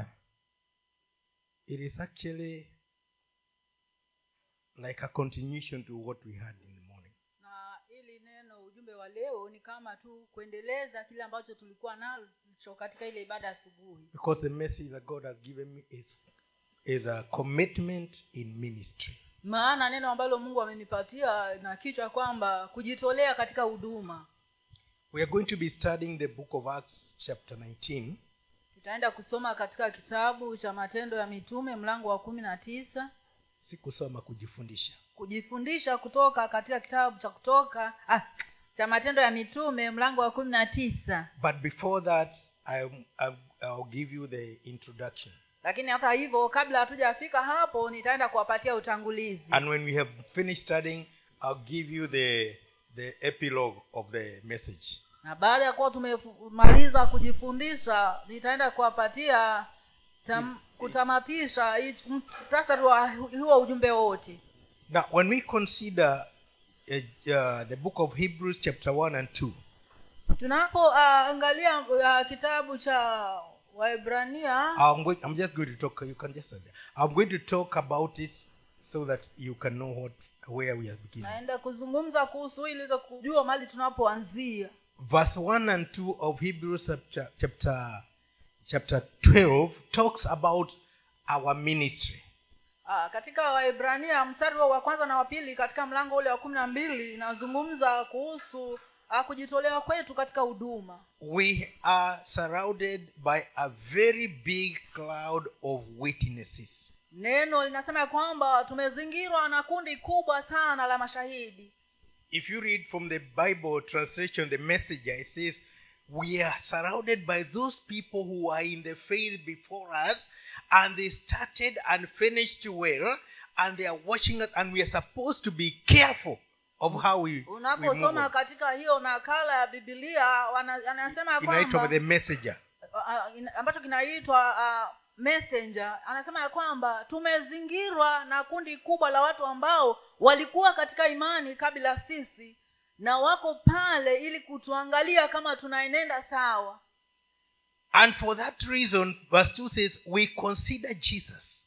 uh, it is actually like a continuation to what we had in the morning. na ili neno ujumbe wa leo ni kama tu kuendeleza kile ambacho tulikuwa nacho katika ile ibada asubuhi Because the message that God has given me is, is a commitment in ministry. maana neno ambalo mungu amenipatia na kichwa kwamba kujitolea katika huduma We are going to be studying the book of Acts, chapter 19, tutaenda kusoma katika kitabu cha matendo ya mitume mlango wa kumi na tisa si kusoma kujifundisha. kujifundisha kutoka katika kitabu cha kutoka ah, cha matendo ya mitume mlango wa kumi na tisa But before that, I, I, I'll give you the introduction. lakini hata hivyo kabla hatujafika hapo nitaenda kuwapatia utangulizi And when we have finished studying, I'll give you the, the epilogue of the message. Na baada ya kuwa tumemaliza kujifundisha nitaenda kuwapatia tam, kutamatisha muhtasari wa huo ujumbe wote Now, when we consider uh, uh, the book of Hebrews, chapter 1 and 2, tunapoangalia uh, kitabu cha waibrania I'm, going, I'm just going to talk, you can just. I'm going to talk about it so that you can know what where we are beginning. naenda kuzungumza kuhusu hii ili kujua mali tunapoanzia Verse 1 and 2 of Hebrews chapter, chapter, chapter 12 talks about our ministry. Ah, katika waibrania mstari wa kwanza na wa pili katika mlango ule wa kumi na mbili inazungumza kuhusu uh, kujitolewa kwetu katika huduma We are surrounded by a very big cloud of witnesses. neno linasema ya kwamba tumezingirwa na kundi kubwa sana la mashahidi If you read from the Bible translation, the messenger, it says, We are surrounded by those people who are in the faith before us, and they started and finished well, and they are watching us, and we are supposed to be careful of how we, unaposoma katika hiyo nakala ya bibilia anasema kwamba the messenger. ah, ambacho kinaitwa uh, messenger anasema ya kwamba tumezingirwa na kundi kubwa la watu ambao walikuwa katika imani kabla sisi na wako pale ili kutuangalia kama tunaenenda sawa. And for that reason, verse 2 says, We consider Jesus.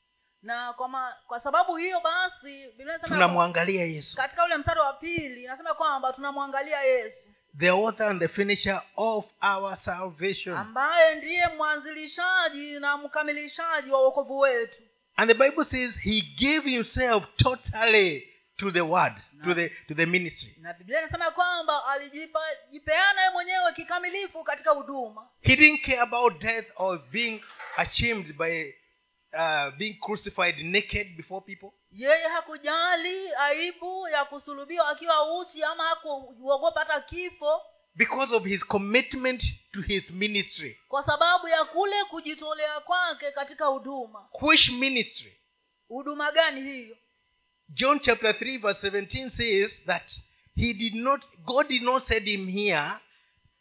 na kwa, ma, kwa sababu hiyo basi Tunamwangalia Yesu, katika ule mstari wa pili inasema kwamba tunamwangalia yesu the author and the finisher of our salvation. ambaye ndiye mwanzilishaji na mkamilishaji wa uokovu wetu And the Bible says he gave himself totally to the word, to the to the ministry. na biblia inasema kwamba alijipeana ye mwenyewe kikamilifu katika huduma He didn't care about death or being ashamed by uh, being crucified naked before people. yeye hakujali aibu ya kusulubiwa akiwa uchi ama hakuogopa hata kifo Because of his commitment to his ministry. kwa sababu ya kule kujitolea kwake katika huduma Which ministry? huduma gani hiyo John chapter 3 verse 17 says that he did not God did not send him here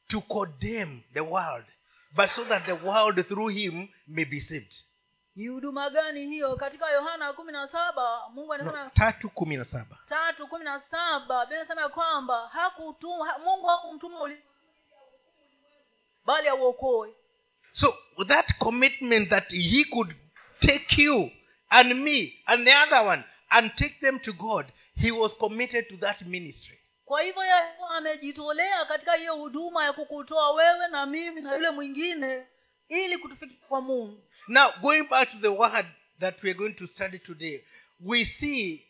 to condemn the world, but so that the world through him may be saved. Ni huduma gani hiyo katika yohana kumi na saba mungu anasema No, tatu kumi na saba. tatu kumi na saba biblia anasema ya kwamba hakutuma ha- mungu hakumtuma uli- bali auokoe So that commitment that he could take you and me and the other one and take them to God, he was committed to that ministry. kwa hivyo yeye amejitolea katika hiyo huduma ya kukutoa wewe na mimi na yule mwingine ili kutufikisha kwa mungu Now, going back to the word that we are going to study today, we see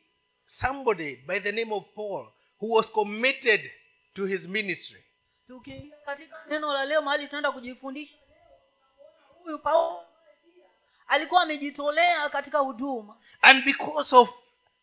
somebody by the name of Paul who was committed to his ministry. tukiingia katika neno la leo mahali tunaenda kujifundisha huyu paulo alikuwa amejitolea katika huduma And because of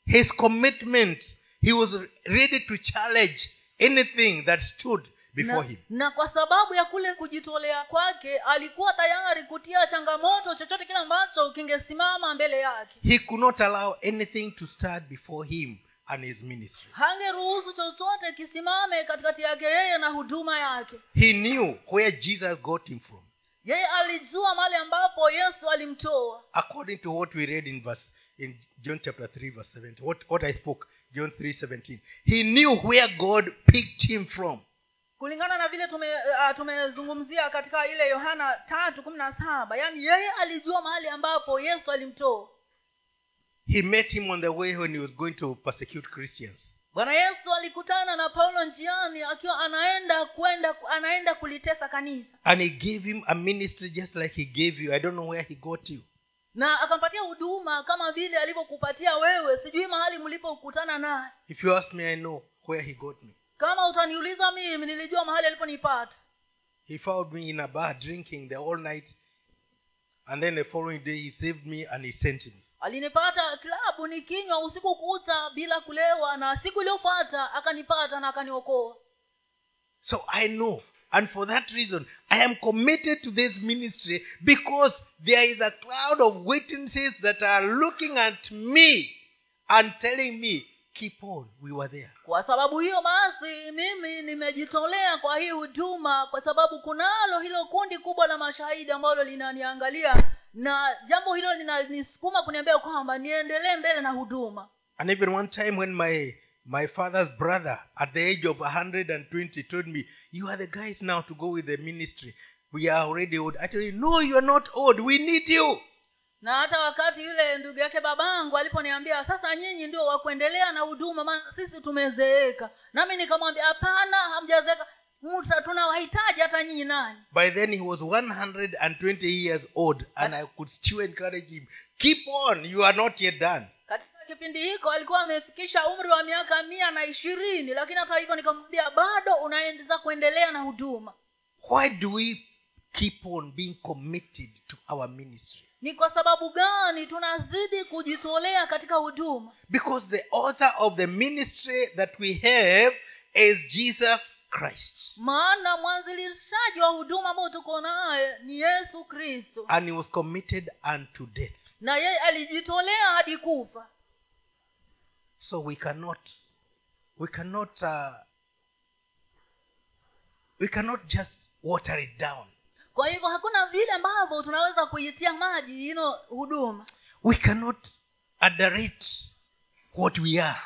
his commitment, he was ready to challenge anything that stood before na, him. na kwa sababu ya kule kujitolea kwake alikuwa tayari kutia changamoto chochote kile ambacho kingesimama mbele yake He could not allow anything to start before him and his ministry. hangeruhusu chochote kisimame katikati yake yeye na huduma yake He knew where Jesus got him from. yeye alijua mahali ambapo yesu alimtoa According to what we read in verse in John chapter 3, verse 17. What, what I spoke, John 3 17. He knew where God picked him from. Kulingana na vile tume uh, tumezungumzia katika ile yohana tatu kumi na saba yaani yeye alijua mahali ambapo yesu alimtoa He met him on the way when he was going to persecute Christians. bwana yesu alikutana na paulo njiani akiwa anaenda kwenda anaenda kulitesa kanisa And he gave him a ministry just like he gave you. I don't know where he got you. na akampatia huduma kama vile alivyokupatia wewe sijui mahali mlipokutana naye If you ask me, I know where he got me. Kama utaniuliza mimi nilijua mahali aliponipata He found me in a bar drinking the whole night. And then the following day, he saved me and he sent me. alinipata klabu nikinywa usiku kucha bila kulewa na siku iliyofuata akanipata na akaniokoa So I know. And for that reason, I am committed to this ministry because there is a cloud of witnesses that are looking at me and telling me, keep on. We were there. kwa sababu hiyo basi mimi nimejitolea kwa hii huduma kwa sababu kunalo hilo kundi kubwa la mashahidi ambalo linaniangalia na jambo hilo linanisukuma kuniambia kwamba niendelee mbele na huduma And even one time when my my father's brother at the age of 120 told me, You are the guys now to go with the ministry. We are already old. actually No, you are not old. We need you. Na hata wakati yule ndugu yake babangu aliponiambia sasa nyinyi ndio wakuendelea na huduma maana sisi tumezeeka nami nikamwambia hapana hamjazeeka Muta- tunawahitaji hata nyinyi nani By then he was 120 years old, and I could still encourage him, Keep on. You are not yet done. katika kipindi hiko alikuwa amefikisha umri wa miaka mia na ishirini lakini hata hivyo nikamwambia bado unaendeleza kuendelea na huduma Why do we keep on being committed to our ministry? Ni kwa sababu gani tunazidi kujitolea katika huduma Because the author of the ministry that we have is Jesus Christ. maana mwanzilishaji wa huduma ambao tuko naye ni yesu kristo And he was committed unto death. na yeye alijitolea hadi kufa So we cannot, we cannot, uh, we cannot just water it down. Kwa hivyo hakuna vile ambavyo tunaweza kuitia maji ino huduma We cannot adorate what we are.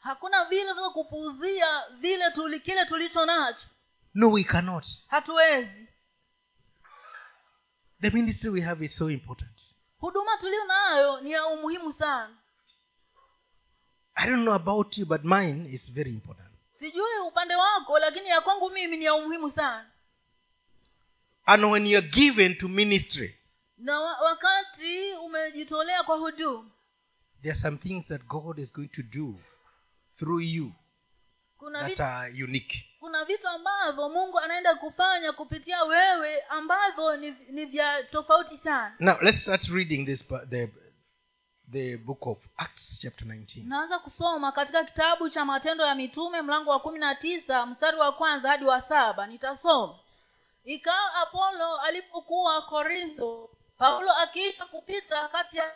hakuna vile tunaweza kupuuzia vile tuli, kile tulicho nacho No, we cannot. hatuwezi The ministry we have is so important. huduma tulio nayo ni ya umuhimu sana I don't know about you, but mine is very important. sijui upande wako lakini ya kwangu mimi ni ya umuhimu sana And when you're given to ministry, na wakati umejitolea kwa huduma there are some things that God is going to do through you kuna that vitu, are unique. kuna vitu ambavyo mungu anaenda kufanya kupitia wewe ambavyo ni, ni vya tofauti sana Now let's start reading this the the book of Acts chapter 19. naanza kusoma katika kitabu cha matendo ya mitume mlango wa kumi na tisa mstari wa kwanza hadi wa saba nitasoma ikawa apolo alipokuwa korintho paulo akiisha kupita kati ya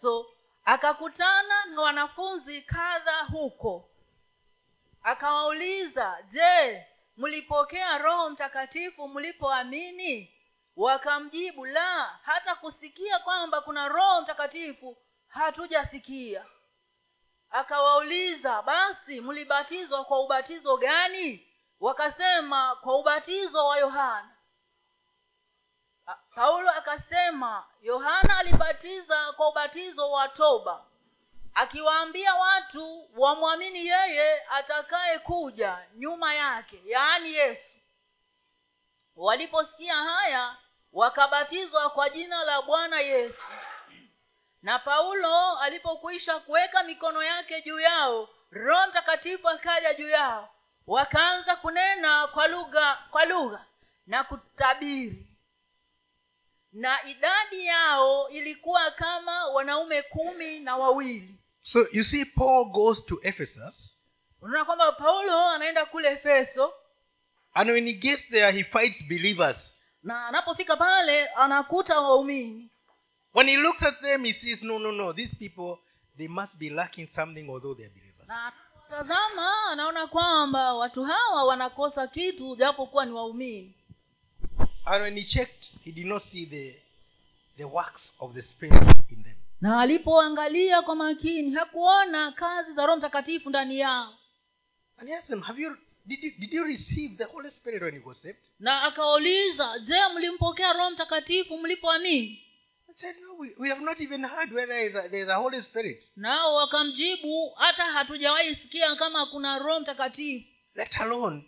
so akakutana na wanafunzi kadha huko. Akawauliza je mlipokea roho mtakatifu mlipoamini wakamjibu la hata kusikia kwamba kuna roho mtakatifu hatujasikia. Akawauliza basi mlibatizwa kwa ubatizo gani wakasema kwa ubatizo wa yohana. Paulo akasema yohana alibatiza kwa ubatizo wa toba akiwaambia watu wamwamini yeye atakaye kuja nyuma yake yaani yesu. Waliposikia haya wakabatizwa kwa jina la bwana yesu. Na paulo alipokwisha kuweka mikono yake juu yao roho mtakatifu akaja juu yao wakaanza kunena kwa lugha kwa lugha na kutabiri. Na idadi yao ilikuwa kama wanaume kumi na wawili. So you see, Paul goes to Ephesus, unaona kwamba paulo anaenda kule efeso. And when he gets there, he fights believers. na anapofika pale anakuta waumini. When he looks at them, he says, No, no, no, these people, they must be lacking something, although they're believers. na tazama anaona kwamba watu hawa wanakosa kitu japokuwa ni waumini And when he checked, he did not see the, the works of the Spirit in them. na alipoangalia kwa makini hakuona kazi za roho mtakatifu ndani yao And he asked them, Have you did you, did you receive the Holy Spirit when you got saved? na akawauliza je mlimpokea roho mtakatifu mlipoamini Said, no, we, we have not even heard whether there is a, there is a Holy Spirit, nao wakamjibu hata hatujawahi sikia kama kuna roho mtakatifu. Let alone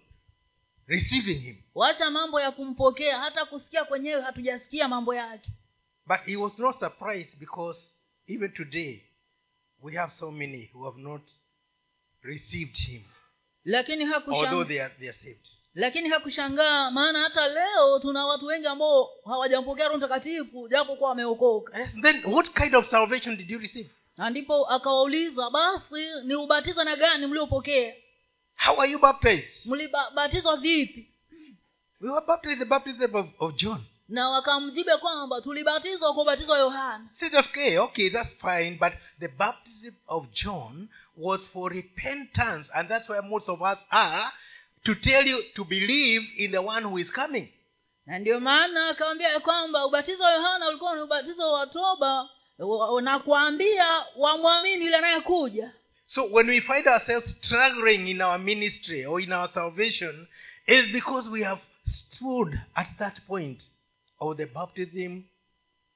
receiving Him. wacha mambo ya kumpokea hata kusikia kwenyewe hatujasikia mambo yake. But he was not surprised because even today we have so many who have not received Him, lakini although they are, they are saved. Lakini hakushangaa maana hata leo tuna watu wengi ambao hawajampokea roho mtakatifu japo kuwa wameokoka then, what kind of salvation did you receive? na ndipo akawauliza basi ni ubatizo na gani mliopokea How are you baptized? mlibatizwa vipi We were baptized the baptism of, of John. na wakamjibe kwamba tulibatizwa kwa ubatizo wa yohana okay, okay, that's fine, but the baptism of John was for repentance, and that's where most of us are to tell you to believe in the one who is coming. na ndio maana akawambia ya kwamba ubatizo wa yohana ulikuwa ni ubatizo wa toba nakuambia na kuambia wamwamini yule anayekuja So when we find ourselves struggling in our ministry or in our salvation, is because we have stood at that point of the baptism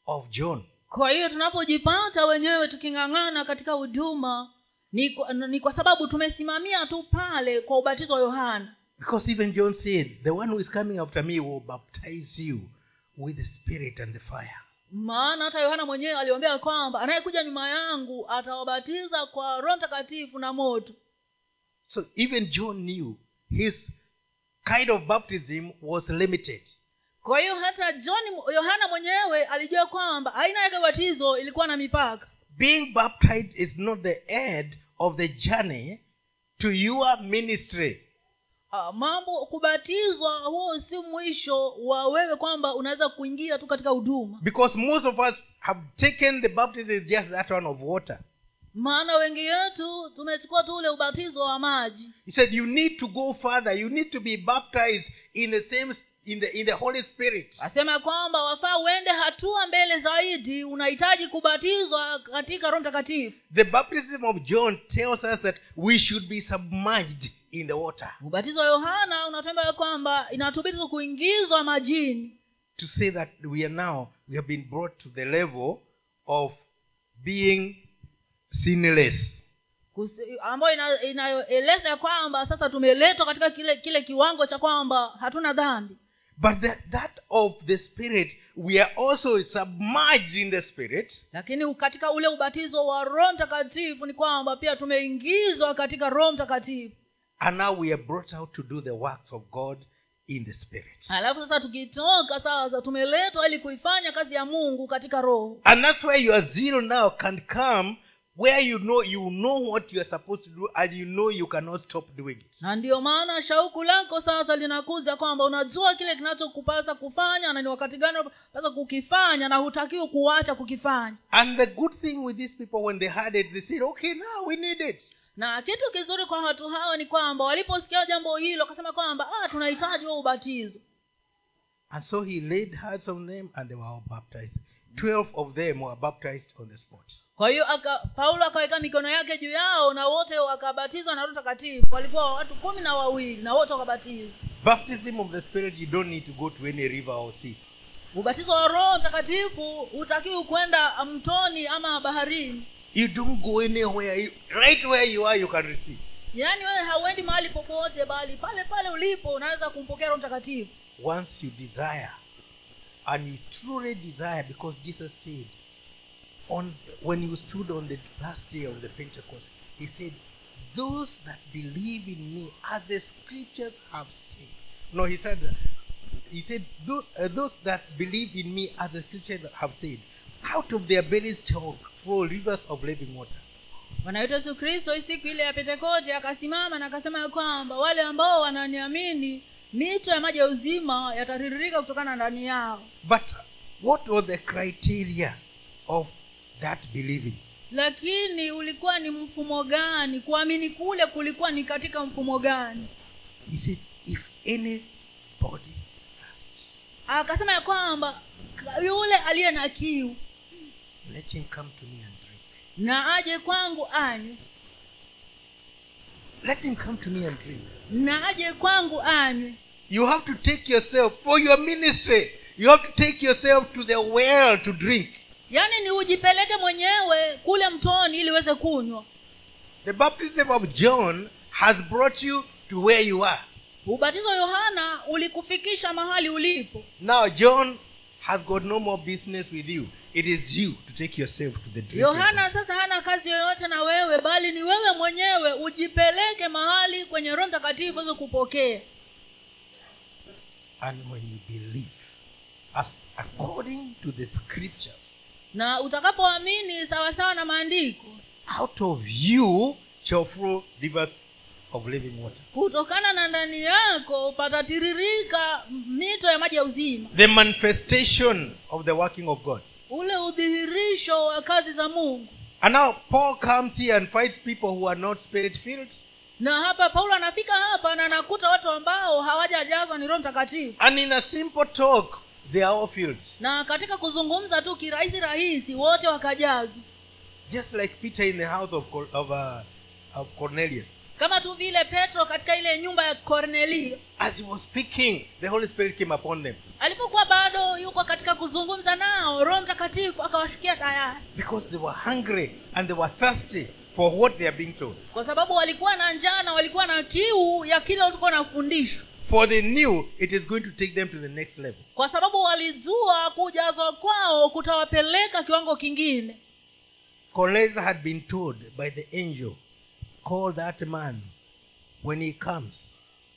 of John. kwa hiyo tunapojipata wenyewe tuking'ang'ana katika huduma ni ni kwa sababu tumesimamia tu pale kwa ubatizo wa yohana Because even John said, The one who is coming after me will baptize you with the Spirit and the fire. maana hata yohana mwenyewe aliombea kwamba anayekuja nyuma yangu atawabatiza kwa roho mtakatifu na moto So even John knew his kind of baptism was limited. kwa hiyo hata john yohana mwenyewe alijua kwamba aina yake ubatizo ilikuwa na mipaka Being baptized is not the end of the journey to your ministry. Ah, mambo kubatizwa huo si mwisho wa wewe kwamba unaweza kuingia tu katika huduma Because most of us have taken the baptism as just that one of water. maana wengi wetu tumechukua tu ule ubatizo wa maji He said you need to go further. You need to be baptized in the same in the in the Holy Spirit. asema kwamba wafaa uende hatua mbele zaidi unahitaji kubatizwa katika roho mtakatifu The baptism of John tells us that we should be submerged in the water. Ubatizo wa yohana unatembea kwamba inatubidi kuingizwa majini. To say that we are now we have been brought to the level of being sinless. Ambayo inayoeleza ya kwamba sasa tumeletwa katika kile kile kiwango cha kwamba hatuna dhambi. But that, that of the Spirit, we are also submerged in the Spirit. Lakini katika ule ubatizo wa roho mtakatifu ni kwamba pia tumeingizwa katika roho mtakatifu and now we are brought out to do the works of God in the Spirit. alafu sasa tukitoka sasa tumeletwa ili kuifanya kazi ya mungu katika roho And that's where your zero now can come where you know you know what you are supposed to do and you know you cannot stop doing it. na ndiyo maana shauku lako sasa linakuja kwamba unajua kile kinachokupasa kufanya na ni wakati gani unapasa kukifanya na hutakiwi kuacha kukifanya And the good thing with these people when they had it, they said, Okay, now we need it. Na kitu kizuri kwa watu hao ni kwamba waliposikia jambo hilo wakasema kwamba ah, tunahitaji huo ubatizo And so he laid hands on them and they were all baptized. Twelve of them were baptized on the spot. kwa hiyo aka, paulo akaweka mikono yake juu yao na wote wakabatizwa na roho takatifu walikuwa watu kumi na wawili na wote wakabatizwa Baptism of the Spirit, you don't need to go to any river or sea. ubatizo wa roho mtakatifu hutakiwi kwenda mtoni ama baharini You don't go anywhere. You, right where you are, you can receive. yaani wewe hauendi mahali popote bali pale pale ulipo unaweza kumpokea roho mtakatifu Once you desire, and you truly desire, because Jesus said, on when you stood on the last day of the Pentecost, he said, "Those that believe in me, as the Scriptures have said." No, he said, he said, "Those, uh, those that believe in me, as the Scriptures have said, out of their bellies shall flow rivers of living water." bwana wetu yesu kristo siku ile ya pentekote akasimama na akasema ya kwamba wale ambao wananiamini mito ya maji ya uzima yatatiririka kutokana ndani yao But what was the criteria of that believing? lakini ulikuwa ni mfumo gani kuamini kule kulikuwa ni katika mfumo gani He said, "If anybody akasema ya kwamba yule aliye na kiu let him come to me and drink." na aje kwangu anywe. Let him come to me and drink. Na aje kwangu anywe. You have to take yourself for your ministry you have to take yourself to the well to drink. Yaani ni ujipeleke mwenyewe kule mtoni ili uweze kunywa. The baptism of john has brought you to where you are. Ubatizo yohana ulikufikisha mahali ulipo. Now john has got no more business with you it is you to take yourself to the yohana sasa hana kazi yoyote na wewe bali ni wewe mwenyewe ujipeleke mahali kwenye roho mtakatifu uweze kupokea and when you believe as according to the scriptures na utakapoamini sawasawa na maandiko out of you shall flow rivers of living water. kutokana na ndani yako patatiririka mito ya maji ya uzima. The manifestation of the working of god ule udhihirisho wa kazi za mungu. And now paul comes here and fights people who are not spirit filled. Na hapa paulo anafika hapa na anakuta watu ambao hawajajazwa ni roho mtakatifu. And in a simple talk they are all filled. Na katika kuzungumza tu kirahisi rahisi wote wakajazwa. Just like peter in the house of, of, uh, of cornelius kama tu vile petro katika ile nyumba ya kornelio as he was speaking the holy spirit came upon them. Alipokuwa bado yuko katika kuzungumza nao roho mtakatifu akawashikia tayari. Because they were hungry and they were thirsty for what they are being told. Kwa sababu walikuwa na njaa na walikuwa na kiu ya kile walikuwa nafundishwa for they knew it is going to take them to the next level. Kwa sababu walijua kujazwa kwao kutawapeleka kiwango kingine. Cornelius had been told by the angel call that man. When he comes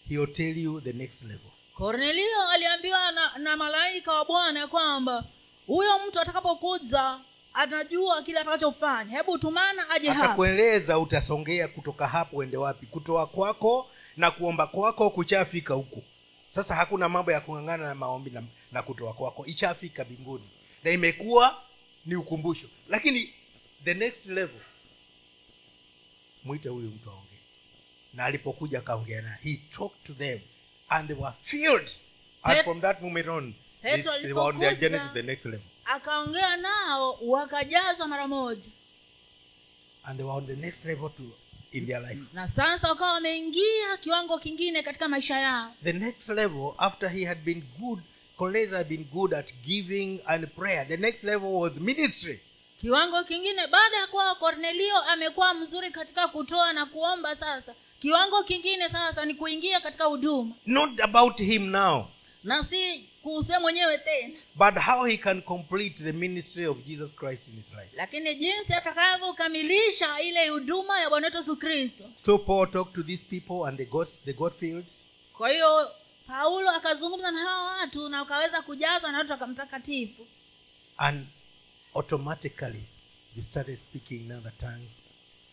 he will tell you the next level. Kornelio aliambiwa na, na malaika wa bwana kwamba huyo mtu atakapokuza anajua kile atakachofanya. Hebu tumana aje atakueleza utasongea kutoka hapo uende wapi. Kutoa kwako na kuomba kwako kuchafika huku sasa hakuna mambo ya kung'ang'ana na maombi na, na kutoa kwako. Ichafika mbinguni. Na imekuwa ni ukumbusho. Lakini the next level mwite huyu mtu aongee. Na alipokuja akaongea naye he talked to them and they were filled. And Pet- from that moment on Petro they were on their journey to the next level. akaongea nao wakajazwa mara moja. And they were on the next level to in their life. Na sasa wakawa wameingia kiwango kingine katika maisha yao. The next level after he had been good had been good at giving and prayer. The next level was ministry kiwango kingine baada ya kuwa kornelio amekuwa mzuri katika kutoa na kuomba sasa kiwango kingine sasa ni kuingia katika huduma. Not about him now na si kuhusia mwenyewe tena. but how he can complete the ministry of jesus christ in his life. Lakini jinsi atakavyokamilisha ile huduma ya bwana wetu yesu kristo. So paul talked to these people and they got they got filled. Kwa hiyo paulo akazungumza na hawa watu na wakaweza kujazwa na watu mtakatifu and automatically they started speaking in other tongues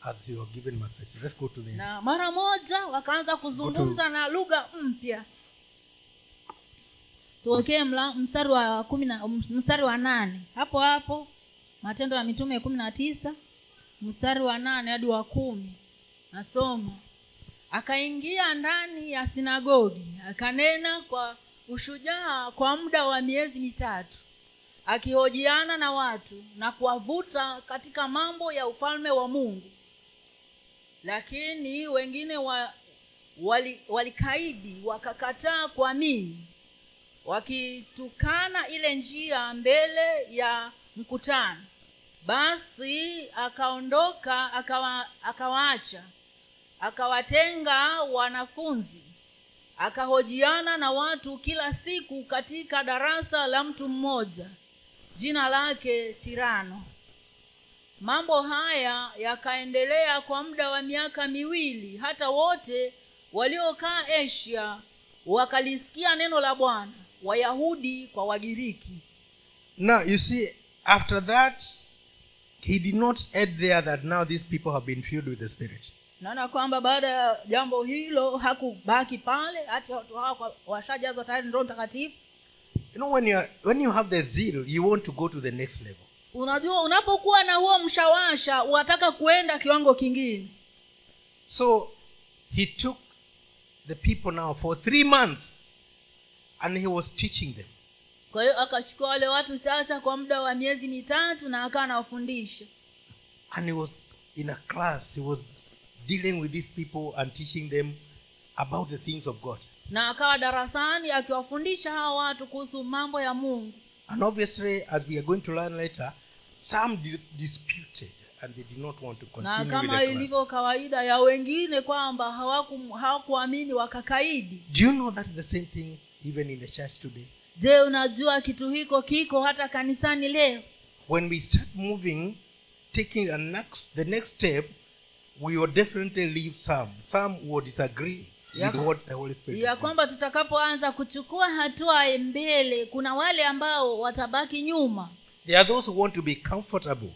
as they were given manifestation let's go to the na mara moja wakaanza kuzungumza na lugha mpya. Tuokee mla- mstari wa kumi na mstari wa nane. Hapo hapo matendo ya mitume kumi na tisa mstari wa nane hadi wa kumi. Nasoma. Akaingia ndani ya sinagogi akanena kwa ushujaa kwa muda wa miezi mitatu akihojiana na watu na kuwavuta katika mambo ya ufalme wa mungu. Lakini wengine wa wali- walikaidi wakakataa kuamini wakitukana ile njia mbele ya mkutano. Basi akaondoka akawa, akawaacha akawatenga wanafunzi akahojiana na watu kila siku katika darasa la mtu mmoja jina lake tirano. Mambo haya yakaendelea kwa muda wa miaka miwili. Hata wote waliokaa asia wakalisikia neno la bwana wayahudi kwa wagiriki. Now you see after that he did not add there that now these people have been filled with the spirit. Naona kwamba baada ya jambo hilo hakubaki pale hata watu hawa washajazwa tayari ndoo mtakatifu you know when you are, when you have the zeal you want to go to the next level. Unajua unapokuwa na huo mshawasha unataka kuenda kiwango kingine. So he took the people now for three months and he was teaching them. Kwa hiyo akachukua wale watu sasa kwa muda wa miezi mitatu na akawa anawafundisha. And he was in a class he was dealing with these people and teaching them about the things of god na akawa darasani akiwafundisha hawa watu kuhusu mambo ya mungu. And obviously as we are going to learn later some disputed and they did not want to continue na kama ilivyo kawaida ya wengine kwamba hawakuamini wakakaidi. Do you know that the same thing even in the church today? Je unajua kitu hiko kiko hata kanisani leo? When we start moving taking a next, the next step we will definitely leave some. Some will disagree Ya- with what the holy spirit ya kwamba tutakapoanza kuchukua hatua mbele kuna wale ambao watabaki nyuma. There are those who want to be comfortable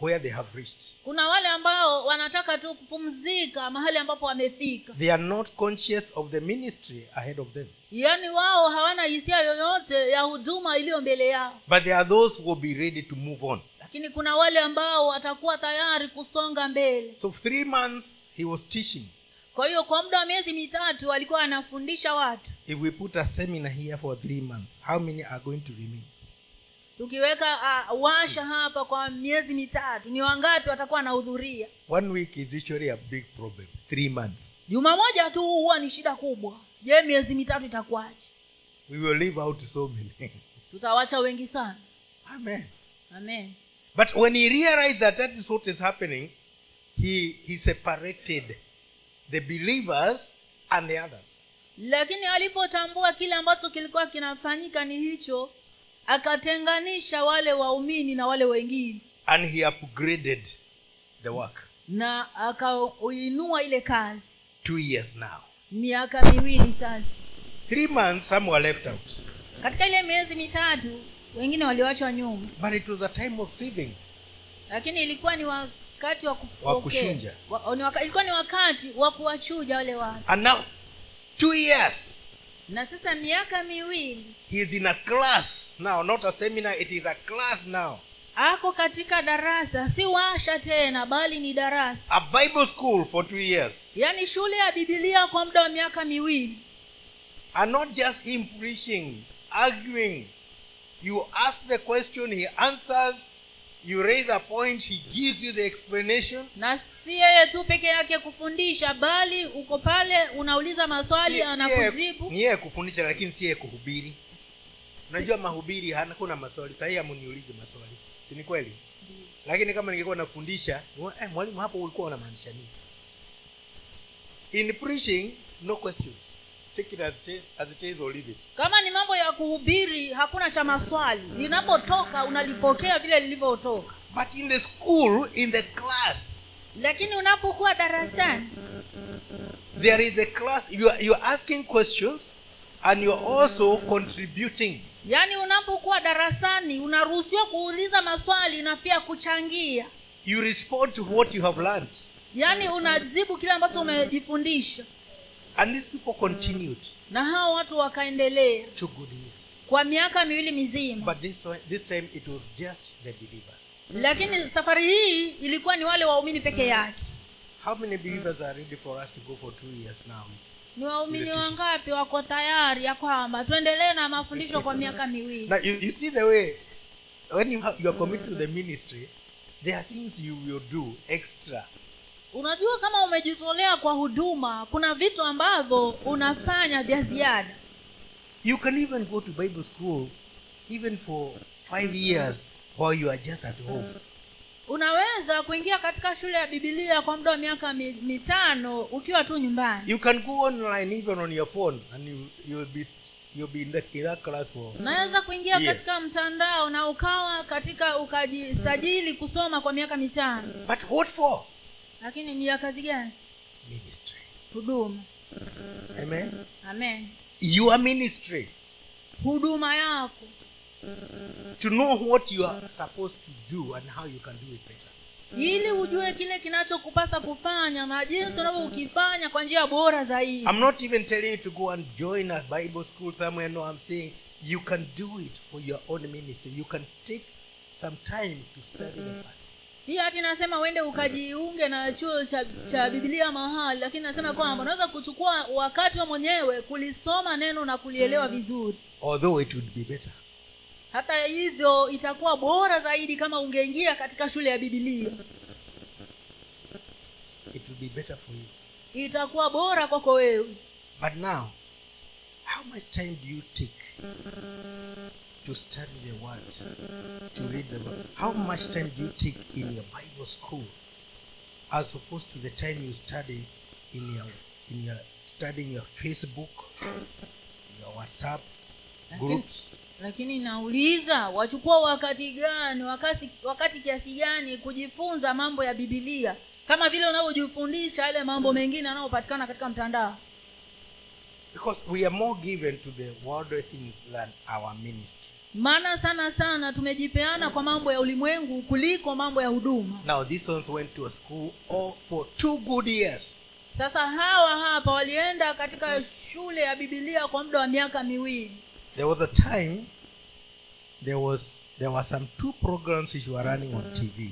where they have reached. Kuna wale ambao wanataka tu kupumzika mahali ambapo wamefika. They are not conscious of the ministry ahead of them. Yaani wao hawana hisia yoyote ya huduma iliyo mbele yao. But there are those who will be ready to move on. Lakini kuna wale ambao watakuwa tayari kusonga mbele. So three months he was teaching kwa hiyo kwa muda wa miezi mitatu alikuwa anafundisha watu. If we put a seminar here for three months how many are going to remain? Tukiweka uh, washa hapa kwa miezi mitatu ni wangapi watakuwa wanahudhuria? One week is usually a big problem three months. Juma moja tu huwa ni shida kubwa. Je miezi mitatu itakuwaje? We will leave out so many. Tutawacha wengi sana. Amen. Amen. But when he realized that that is what is happening he he separated the believers and the others. Lakini alipotambua kile ambacho kilikuwa kinafanyika ni hicho akatenganisha wale waumini na wale wengine. And he upgraded the work. Na akauinua ile kazi. Two years now. Miaka miwili sasa. Three months some were left out. Katika ile miezi mitatu wengine waliwachwa nyuma. But it was a time of saving. Lakini ilikuwa ni wa Wa kupokea. kuchuja. Wa- ni ilikuwa ni wakati wa kuwachuja wale watu. And now two years. Na sasa miaka miwili. He is in a class now not a seminar it is a class now. Ako katika darasa si washa tena bali ni darasa. A bible school for two years. Yaani shule ya bibilia kwa muda wa miaka miwili. And not just him preaching arguing. You ask the question he answers you raise a point he gives you the explanation. Na si yeye tu peke yake kufundisha bali uko pale unauliza maswali anakujibu. ni yeye kufundisha lakini si yeye kuhubiri. Unajua mahubiri hakuna kuna maswali sahii amuniulize maswali. Si ni kweli? Lakini kama ningekuwa nafundisha eh, mwalimu hapo ulikuwa unamaanisha nini? In preaching no questions take it as it is, as it is or leave it. Kama ni mambo ya kuhubiri hakuna cha maswali. Linapotoka unalipokea vile lilivyotoka. But in the school in the class lakini unapokuwa darasani there is a class you are, you are asking questions and you are also contributing. yaani unapokuwa darasani unaruhusiwa kuuliza maswali na pia kuchangia. You respond to what you have learned. Yaani unajibu kile ambacho umejifundisha and these people continued na hao watu wakaendelea two good years kwa miaka miwili mizima. But this, one- this time it was just the believers. Lakini safari hii ilikuwa ni wale waumini peke yake. How many believers are ready for us to go for two years now? Ni waumini wangapi wako tayari ya kwamba tuendelee na mafundisho kwa miaka miwili? Now you, you see the way when you, have, you are committed to the ministry there are things you will do extra unajua kama umejitolea kwa huduma kuna vitu ambavyo unafanya vya ziada. You can even go to bible school even for five years while you are just at home. Unaweza kuingia katika shule ya bibilia kwa muda wa miaka mitano ukiwa tu nyumbani. You can go online even on your phone and you you'll be you'll be in that, in that class for unaweza kuingia Yes. katika mtandao na ukawa katika ukajisajili kusoma kwa miaka mitano. But what for lakini ni ya kazi gani? Ministry. Huduma. Amen. Amen. Your ministry. Huduma yako. To know what you are supposed to do and how you can do it better. Ili ujue kile kinachokupasa kufanya na jinsi unavyokifanya kwa njia bora zaidi. I'm not even telling you to go and join a bible school somewhere no i'm saying you can do it for your own ministry. You can take some time to study the Bible. Si hati nasema uende ukajiunge na chuo cha, cha bibilia mahali lakini nasema kwamba unaweza kuchukua wakati wa mwenyewe kulisoma neno na kulielewa vizuri. Although it would be better. Hata hivyo itakuwa bora zaidi kama ungeingia katika shule ya bibilia it would be better for you. Itakuwa bora kwako wewe. But now how much time do you take to study the word to read the word. How much time do you take in your bible school as opposed to the time you study in your in your studying your facebook your whatsapp Lakini- groups? lakini nauliza wachukua wakati gani wakati wakati kiasi gani kujifunza mambo ya bibilia kama vile unavyojifundisha yale mambo mengine yanayopatikana katika mtandao. Because we are more given to the world things than our ministry maana sana sana tumejipeana kwa mambo ya ulimwengu kuliko mambo ya huduma. Now these ones went to a school all for two good years. Sasa hawa hapa walienda katika shule ya bibilia kwa muda wa miaka miwili. There was a time there was there were some two programs which were running on tv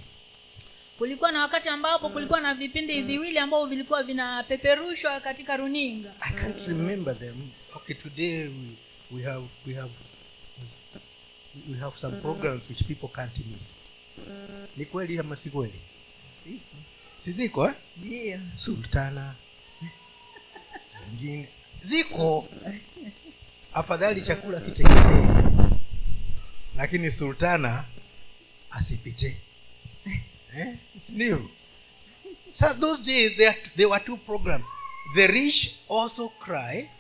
kulikuwa na wakati ambapo kulikuwa na vipindi viwili ambavyo vilikuwa vinapeperushwa katika runinga. I can't remember them. Okay today we, we have we have we have some programs which people can't miss. Ni kweli ama si kweli? Si ziko eh? sultana. Zingine. Ziko. Afadhali chakula kiteketee lakini sultana asipite. Eh? so those days there, there were two programs. The rich also cry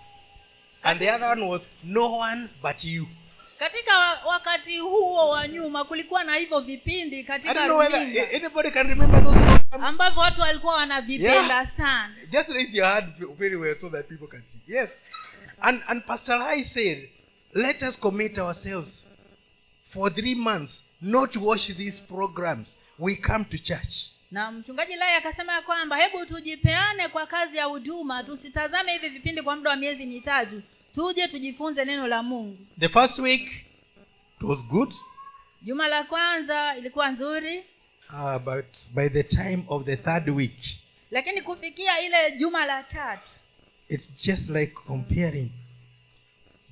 and the other one was no one but you katika wakati huo wa nyuma kulikuwa na hivyo vipindi katika anybody can remember those ambavyo watu walikuwa wanavipenda Yeah. sana. Just raise your hand very well so that people can see. Yes. And and pastor i said let us commit ourselves for three months not watch these programs. We come to church. Na mchungaji lai akasema ya kwamba hebu tujipeane kwa kazi ya huduma tusitazame hivi vipindi kwa muda wa miezi mitatu tuje tujifunze neno la mungu. The first week it was good. Juma la kwanza ilikuwa nzuri. Uh, but by the time of the third week lakini kufikia ile juma la tatu it's just like comparing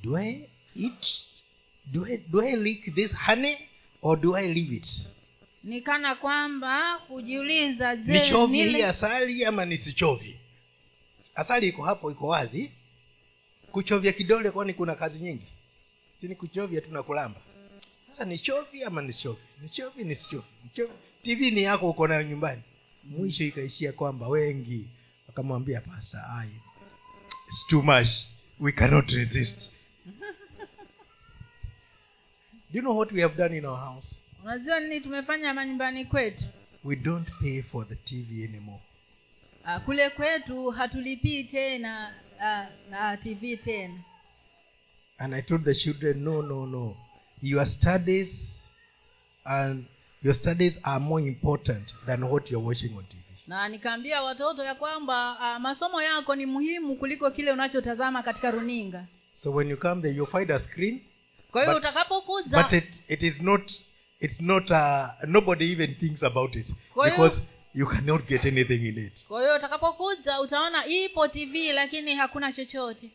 do i eat do i do i lick this honey or do i leave it? ni kana kwamba kujiuliza nichovi hii asali ama nisichovi? Asali iko hapo iko wazi kuchovya kidole kwani kuna kazi nyingi? Sini kuchovya tu na kulamba. Sasa nichovye ama nisichovye nichovye nisichovye Nichovye. tv ni yako uko nayo nyumbani. Mwisho ikaishia kwamba wengi wakamwambia pasa ai it's too much. We cannot resist. Do you know what we have done in our house? Unajua nini tumefanya manyumbani kwetu? We don't pay for the tv anymore. Ah, kule kwetu hatulipii tena na tv tena And I told the children, no, no, no. Your studies and your studies are more important than what you're watching on TV. na nikaambia watoto ya kwamba uh, masomo yako ni muhimu kuliko kile unachotazama katika runinga So when you come there, you find a screen, kwa hiyo utakapokuza but it, it is not. It's not. Uh, nobody even thinks about it because you cannot get anything in it. kwa hiyo utakapokuja utaona ipo tv lakini hakuna chochote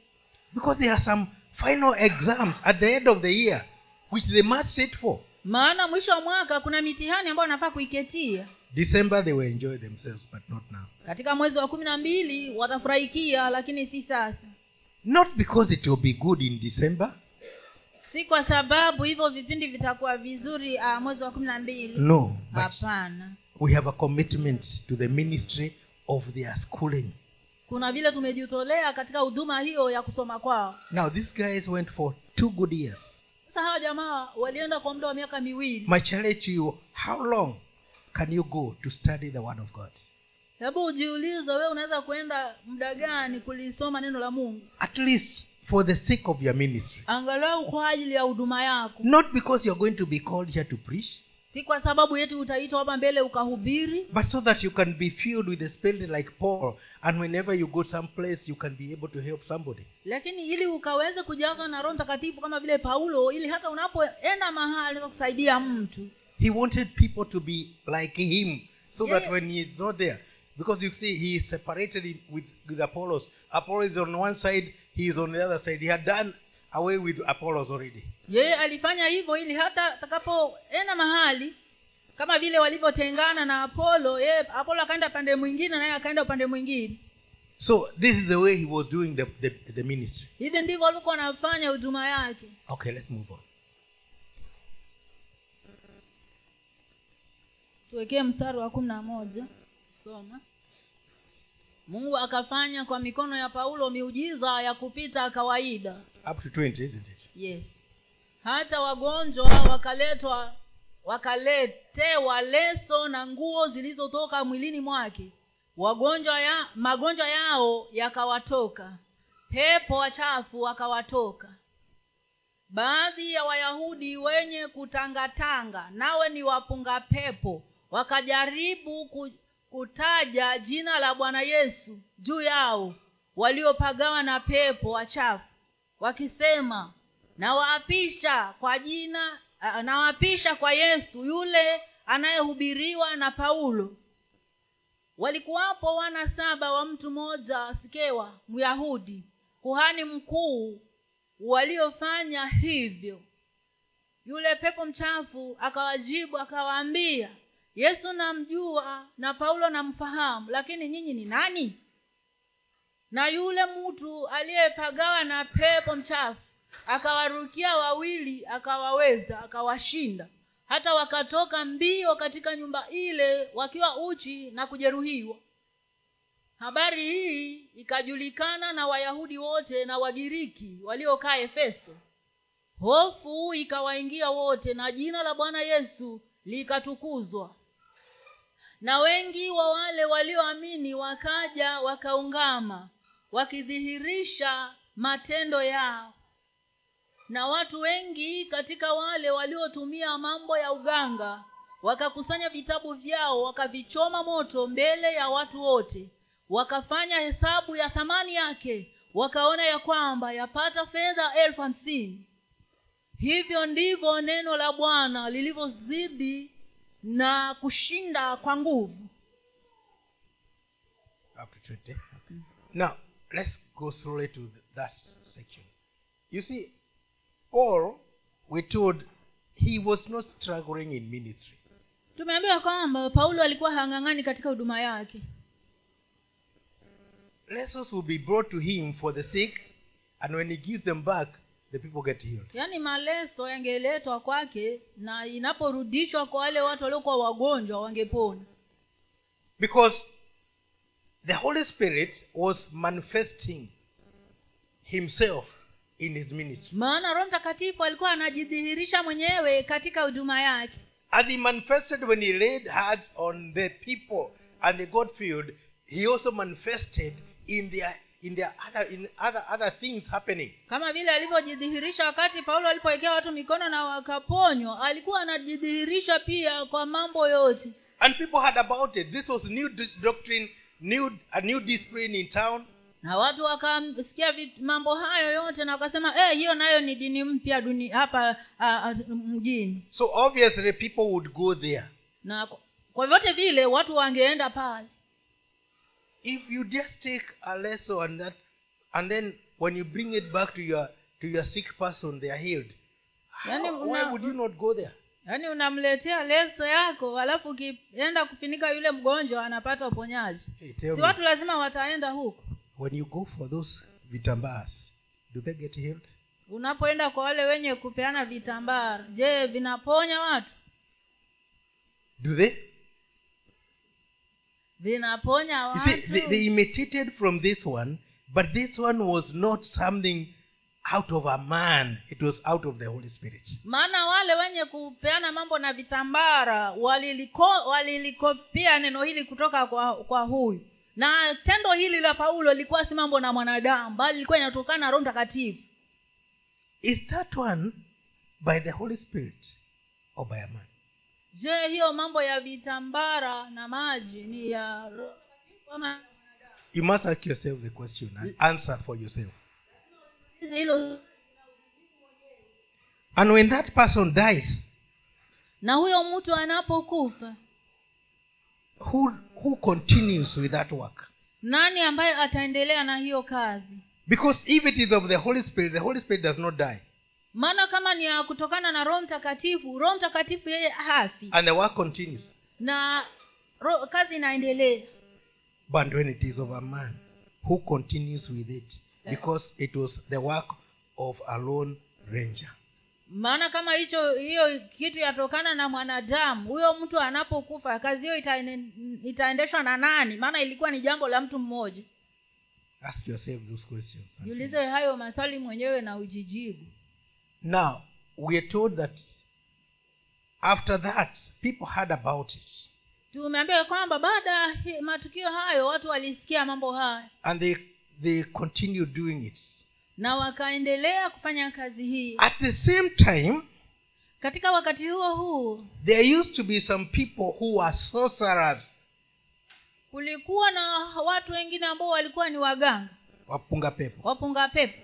Because there are some final exams at the end of the year, which they must sit for. maana mwisho wa mwaka kuna mitihani ambayo wanafaa kuiketia December they will enjoy themselves, but not now. katika mwezi wa kumi na mbili watafurahikia lakini si sasa Not because it will be good in December. si kwa sababu hivyo vipindi vitakuwa vizuri uh, mwezi wa kumi na mbili No, hapana we have a commitment to the ministry of their schooling. Kuna vile tumejitolea katika huduma hiyo ya kusoma kwao. Now these guys went for two good years. Sasa hawa jamaa walienda kwa muda wa miaka miwili. My challenge to you how long can you go to study the word of god? Hebu ujiulize wewe unaweza kwenda muda gani kulisoma neno la mungu? At least for the sake of your ministry. Angalau kwa ajili ya huduma yako. Not because you're going to be called here to preach si kwa sababu yetu utaitwa hapa mbele ukahubiri. But so that you can be filled with the spirit like paul and whenever you go someplace you can be able to help somebody. Lakini ili ukaweze kujaza na roho mtakatifu kama vile paulo ili hata unapoenda mahali kusaidia mtu. He wanted people to be like him so that when he is not there because you see he is separated with, with apollos. Apollo is on one side he is on the other side. He had done away with apollos already. Yeye alifanya hivyo ili hata atakapoenda mahali kama vile walivyotengana na apollo yeye apollo akaenda pande mwingine naye akaenda upande mwingine. So this is the way he was doing the, the, the ministry. hivi ndivyo walivyokuwa anafanya huduma yake. Okay, let's move on. tuwekee mstari wa kumi na moja. Soma mungu akafanya kwa mikono ya paulo miujiza ya kupita kawaida. Up to 20, isn't it? yes. Hata wagonjwa wakaletwa wakaletewa leso na nguo zilizotoka mwilini mwake. Wagonjwa ya magonjwa yao yakawatoka. Pepo wachafu wakawatoka. Baadhi ya wayahudi wenye kutangatanga nawe ni wapunga pepo wakajaribu ku- kutaja jina la bwana yesu juu yao waliopagawa na pepo wachafu wakisema nawaapisha kwa jina nawaapisha kwa yesu yule anayehubiriwa na paulo. Walikuwapo wana saba wa mtu mmoja sikewa myahudi kuhani mkuu waliofanya hivyo. Yule pepo mchafu akawajibu akawaambia yesu namjua na paulo namfahamu lakini nyinyi ni nani? Na yule mtu aliyepagawa na pepo mchafu akawarukia wawili akawaweza akawashinda. Hata wakatoka mbio katika nyumba ile wakiwa uchi na kujeruhiwa. Habari hii ikajulikana na wayahudi wote na wagiriki waliokaa efeso. Hofu ikawaingia wote na jina la bwana yesu likatukuzwa na wengi wa wale walioamini wakaja wakaungama wakidhihirisha matendo yao. Na watu wengi katika wale waliotumia mambo ya uganga wakakusanya vitabu vyao wakavichoma moto mbele ya watu wote wakafanya hesabu ya thamani yake wakaona ya kwamba yapata fedha elfu hamsini. Hivyo ndivyo neno la bwana lilivyozidi na kushinda kwa nguvu Up to 20. Now, let's go slowly to that section. You see, Paul, we told he was not struggling in ministry. tumeambiwa kwamba paulo alikuwa hang'ang'ani katika huduma yake Lessons will be brought to him for the sick, and when he gives them back, the people get healed. yaani maleso yangeletwa kwake na inaporudishwa kwa wale watu waliokuwa wagonjwa wangepona Because the Holy Spirit was manifesting himself in his ministry. maana roho mtakatifu alikuwa anajidhihirisha mwenyewe katika huduma yake And he manifested when he laid hands on the people and they got filled. He also manifested in their in their other in other other things happening. kama vile alivyojidhihirisha wakati paulo alipowekea watu mikono na wakaponywa alikuwa anajidhihirisha pia kwa mambo yote And people had about it. This was new doctrine, new a new discipline in town. na watu wakasikia mambo hayo yote na wakasema eh, hiyo nayo ni dini mpya duni hapa mjini So obviously people would go there. na kwa vyote vile watu wangeenda pale If you just take a lesson and that and then when you bring it back to your to your sick person, they are healed. Yani How- una- why would you not go there? yaani unamletea leso yako alafu ukienda kufinika yule mgonjwa anapata uponyaji Hey, si me, watu lazima wataenda huko when you go for those vitambas, do they get healed? unapoenda kwa wale wenye kupeana vitambaa je vinaponya watu Do they? Vinaponya see, watu they, they imitated from this one, but this one was not something out of a man. It was out of the Holy Spirit. maana wale wenye kupeana mambo na vitambara waliliko- walilikopia neno hili kutoka kwa kwa huyu na tendo hili la paulo lilikuwa si mambo na mwanadamu bali ilikuwa inatokana na roho mtakatifu Is that one by the Holy Spirit or by a man? Je hiyo mambo ya vitambara na maji ni ya You must ask yourself the question and answer for yourself. hilo And when that person dies, na huyo mtu anapokufa who who continues with that work? nani ambaye ataendelea na hiyo kazi Because if it is of the Holy Spirit, the Holy Spirit does not die. Maana kama ni ya kutokana na roho mtakatifu roho mtakatifu yeye hafi and the work continues. na ro, kazi inaendelea But when it is of a man who continues with it, because it was the work of a lone ranger. maana kama hicho hiyo kitu yatokana na mwanadamu huyo mtu anapokufa kazi hiyo itaendeshwa na nani maana ilikuwa ni jambo la mtu mmoja Ask yourself those questions. jiulize hayo maswali mwenyewe na ujijibu Now, we are told that after that, people heard about it. tumeambiwa kwamba baada ya matukio hayo watu walisikia mambo haya And they, they continued doing it. na wakaendelea kufanya kazi hii At the same time, katika wakati huo huu there used to be some people who were sorcerers. kulikuwa na watu wengine ambao walikuwa ni waganga Wapunga pepo. wapunga pepo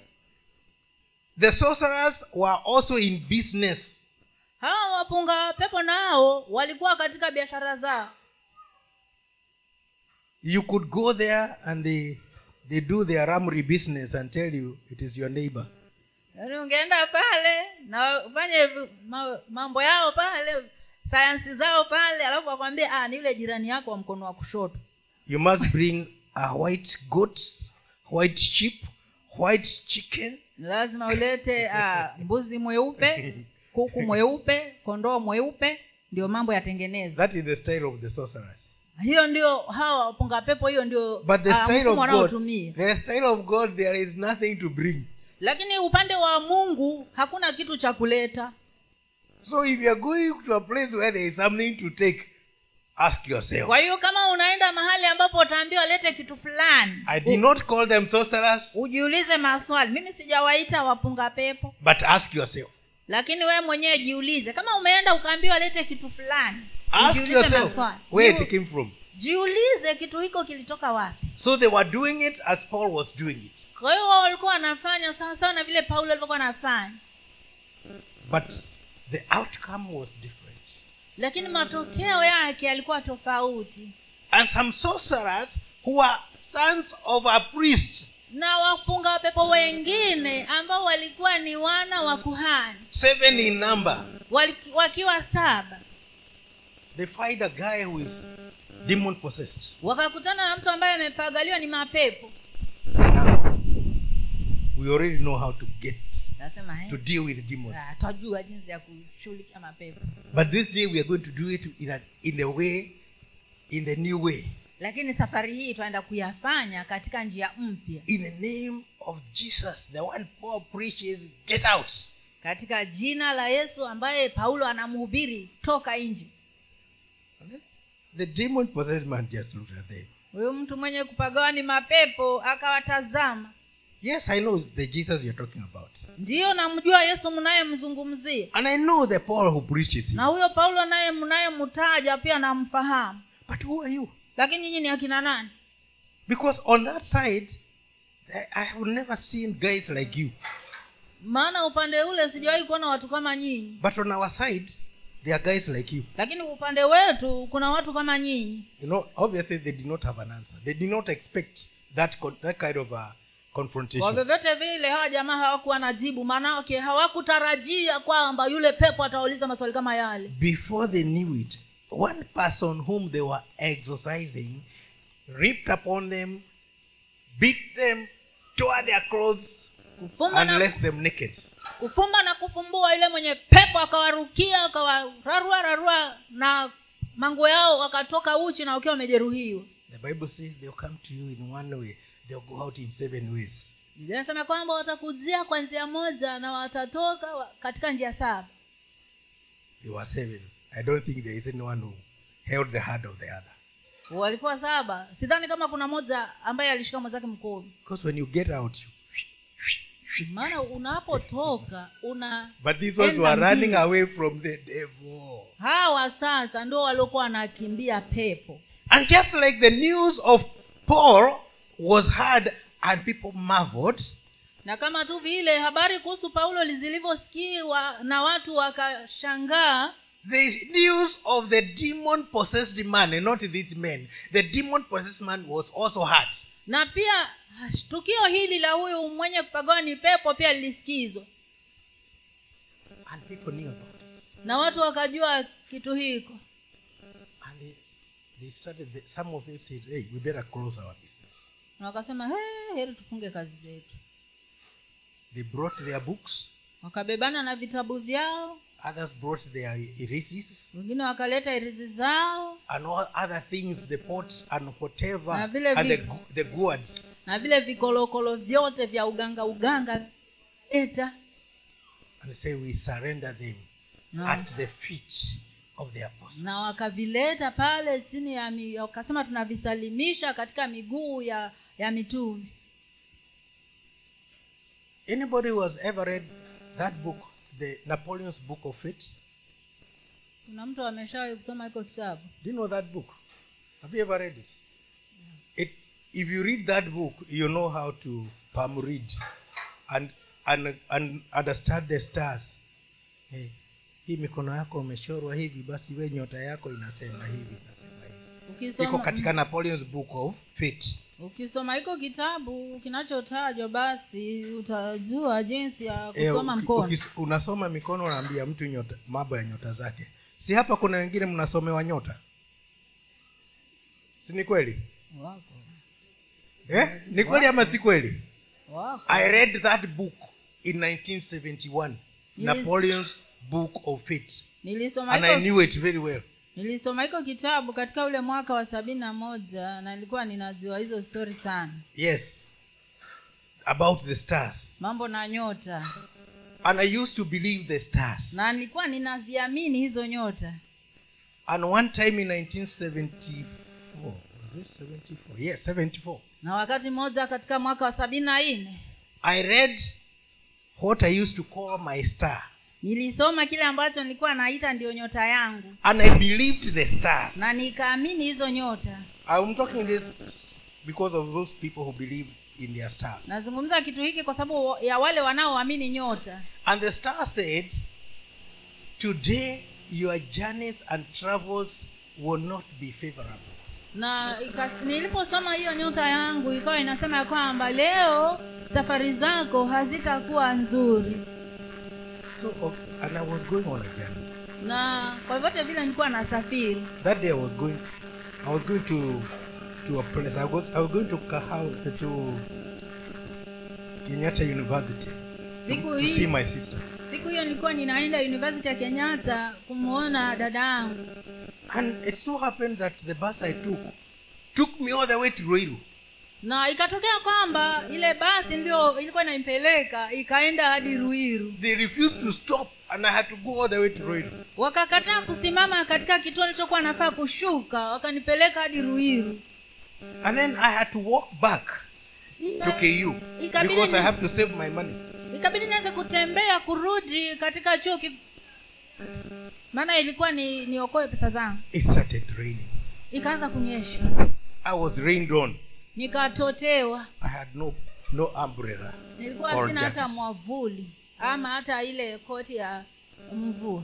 The sorcerers were also in business. hawa wapunga pepo nao walikuwa katika biashara zao You could go there and they, they do their ramry business and tell you it is your neighbor. yaani ungeenda pale na ufanye mambo yao pale sayansi zao pale alafu wakwambia ah, ni yule jirani yako wa mkono wa kushoto You must bring a white goat, white sheep, white chicken. Lazima ulete uh, mbuzi mweupe kuku mweupe kondoo mweupe ndio mambo yatengenezwa That is the style of the sorcerers. hiyo ndio hawa wapunga pepo hiyo ndio But the ah, style of God, wanaotumia the style of God, there is nothing to bring. lakini upande wa mungu hakuna kitu cha kuleta So if you are going to a place where there is something to take, ask yourself. kwa hiyo kama unaenda mahali ambapo utaambiwa lete kitu fulani I did not call them sorcerers, ujiulize maswali mimi sijawaita wapunga pepo but ask yourself. lakini wewe mwenyewe jiulize kama umeenda ukaambiwa lete kitu fulani Ask yourself where it came from. jiulize kitu hiko kilitoka wapi So they were doing it as Paul was doing it. kwa hiyo wao walikuwa wanafanya sawasawa sawa na vile paulo alivyokuwa anafanya But the outcome was different. Lakini matokeo yake yalikuwa tofauti. And some sorcerers who were sons of a priest, na wapunga pepo wengine ambao walikuwa ni wana wa kuhani. Seven in number, wakiwa saba. They find a guy who is demon possessed. wakakutana na mtu ambaye amepagaliwa ni mapepo. Now, we already know how to get to eh, deal with demons. ah, But this day we are going to do it in a, in a way, in the new way, lakini safari hii twaenda kuyafanya katika njia mpya in the name of Jesus, the one Paul preaches. Get out. katika jina la yesu ambaye paulo anamhubiri toka nje The demon possessed man just looked at them. huyu mtu mwenye kupagawa ni mapepo akawatazama Yes, I know the Jesus you're talking about. ndiyo namjua yesu mnayemzungumzia And I know the Paul who preaches na huyo paulo naye mnayemtaja pia namfahamu But who are you? lakini nyinyi ni akina nani Because on that side, I- I have never seen guys like you. maana upande ule sijawahi kuona watu kama nyinyi But on our side, there are guys like you. lakini upande wetu kuna watu kama nyinyi You know, obviously they did not have an answer. They did not expect that that kind of a kwa vyovyote vile hawa jamaa hawakuwa na jibu. Maanake hawakutarajia kwamba yule pepo atawauliza maswali kama yale. Before they knew it, one person whom they were exorcising ripped upon them, beat them, tore their clothes, kufumba and na, left them naked. kufumba na kufumbua yule mwenye pepo akawarukia akawararua rarua na manguo yao wakatoka uchi na wakiwa wamejeruhiwa. The Bible says they'll come to you in one way, they'll go out in seven ways. Biblia inasema kwamba watakujia kwa njia moja na watatoka katika njia saba they were seven. I don't think there is anyone who held the hand of the other. walikuwa saba sidhani kama kuna moja ambaye alishika mwenzake mkono Because when you get out, you maana unapotoka una but these ones were running away from the devil. hawa sasa ndio waliokuwa wanakimbia pepo And just like the news of Paul was heard and people marveled, na kama tu vile habari kuhusu paulo zilivyosikiwa na watu wakashangaa the news of the demon possessed man, not these men, the demon possessed man was also heard. na pia tukio hili la huyu mwenye kupagawa ni pepo pia lilisikizwa And people knew about it. na watu wakajua kitu hiko And they, they started, the, some of them said, hey, we better close our. Na wakasema "Hey, heri tufunge kazi zetu They brought their books. wakabebana na vitabu vyao Others brought their irises wengine wakaleta irizi zao and all other things, the pots and whatever, Na vile and vi- the, the gourds. na vile vikolokolo vyote vya uganga uganga eta And say, we surrender them no. at the feet of the apostles. na wakavileta pale chini ya wakasema tunavisalimisha katika miguu ya ya mitume Anybody who has ever read that book, the Napoleon's Book of Fate? kuna mtu ameshawahi kusoma hiko kitabu Do you know that book? Have you ever read it? it if you read that book, you know how to palm read and, and, and understand the stars. Hey, hii mikono yako umeshorwa hivi basi we nyota yako inasema hivi inasema hivi iko katika napoleon's book of fate ukisoma hiko kitabu kinachotajwa basi utajua jinsi ya kusoma e, uki- mkono. ukis- unasoma mikono unaambia mtu nyota mambo ya nyota zake. Si hapa kuna wengine mnasomewa nyota? Si ni kweli? Wako. Eh? ni kweli ama si kweli? Wako. I read that book in 1971 Yes. napoleon's book of fate. Nilisoma and i knew it very well nilisoma hiko kitabu katika ule mwaka wa sabini na moja na nilikuwa ninajua hizo stori sana. Yes. About the stars. Mambo na nyota. And i used to believe the stars. Na nilikuwa ninaziamini hizo nyota. And one time in 1974 was it 74 yes 74 na wakati mmoja katika mwaka wa sabini na nne i read what i used to call my star nilisoma kile ambacho nilikuwa naita ndio nyota yangu. And i believed the star. Na nikaamini hizo nyota. I'm talking this because of those people who believe in their stars nazungumza kitu hiki kwa sababu ya wale wanaoamini nyota. And the star said today your journeys and travels will not be favorable. Na niliposoma hiyo nyota yangu ikawa inasema ya kwamba leo safari zako hazitakuwa nzuri so okay, and i was going on a journey. Na kwa vyote vile nilikuwa nasafiri that day i was going i was going to to a place. I was, I was going to kahau to kenyatta university siku to see my sister. siku hiyo nilikuwa ninaenda university ya kenyatta kumwona dada yangu. And it so happened that the bus i took took me all the way to ruiru na ikatokea kwamba ile basi ndio ilikuwa inampeleka ikaenda hadi ruiru. They refused to stop and i had to go all the way to ruiru. Wakakataa kusimama katika kituo nilichokuwa nafaa kushuka wakanipeleka hadi ruiru. And then i had to walk back to ku because i have to save my money. ikabidi nianze kutembea kurudi katika chuo ki... maana ilikuwa ni niokoe pesa zangu. It started raining. Ikaanza kunyesha. I was rained on nikatotewa. I had no no umbrella nilikuwa sina hata mwavuli ama hata ile koti ya mvua.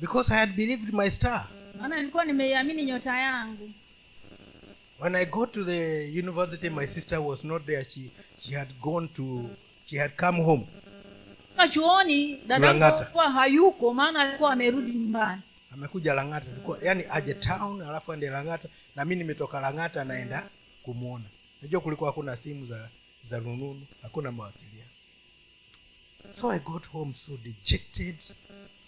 Because i had believed my star. Maana nilikuwa nimeiamini nyota yangu. When i got to the university my sister was not there. She she had gone to she had come home. Chuoni dadakuwa hayuko maana alikuwa amerudi nyumbani. Amekuja langata. Yani aje town alafu ende langata. Na mi nimetoka langata naenda kumwona najua kulikuwa hakuna simu za za rununu hakuna mawasiliano. So i got home so dejected.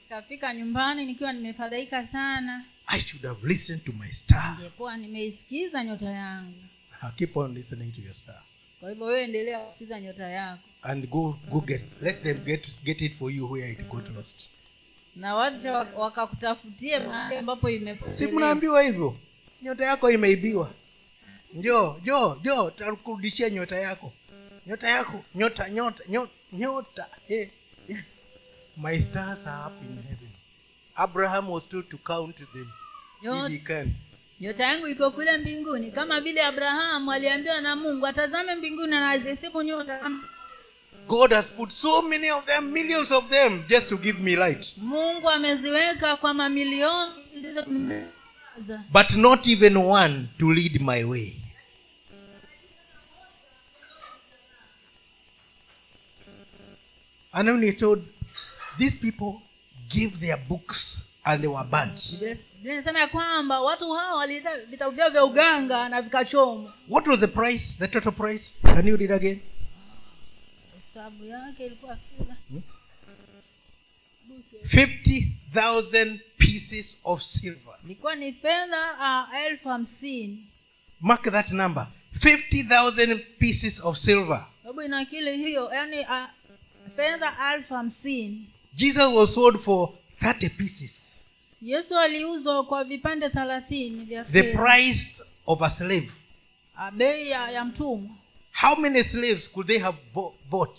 Kafika nyumbani nikiwa nimefadhaika sana. I should have listened to my star. Ningekuwa nimeisikiza nyota yangu. I keep on listening to your star. Kwa hivyo wewe endelea kusikiza nyota yako. And go go get let them get get it for you where it got lost. Na wacha wakakutafutie mahali ambapo si mnaambiwa hivyo? Nyota yako imeibiwa njoo njoo njoo takurudishia nyota yako. Nyota yako nyota nyota nyota, nyota. Hey. my stars are up in heaven. Abraham was told to count them. If he Nyota- can nyota yangu iko kule mbinguni. Kama vile abrahamu aliambiwa na mungu atazame mbinguni na nyota kama- god has put so many of them millions of them just to give me light. Mungu ameziweka kwa mamilioni but not even one to lead my way and when he told these people give their books and they were burnt inasema ya kwamba watu hawa walileta vitabu vyao vya uganga na vikachomwa. What was the price? The total price? Can you read again? Hesabu yake ilikuwa fedha. 50000 pieces of silver. Ilikuwa ni fedha elfu hamsini. Mark that number. 50000 pieces of silver. Sababu inakili hiyo fedha elfu hamsini. Jesus was sold for 30 pieces. Yesu aliuzwa kwa vipande thelathini vya the price of a slave. Ah, bei ya, ya mtumwa. How many slaves could they have bought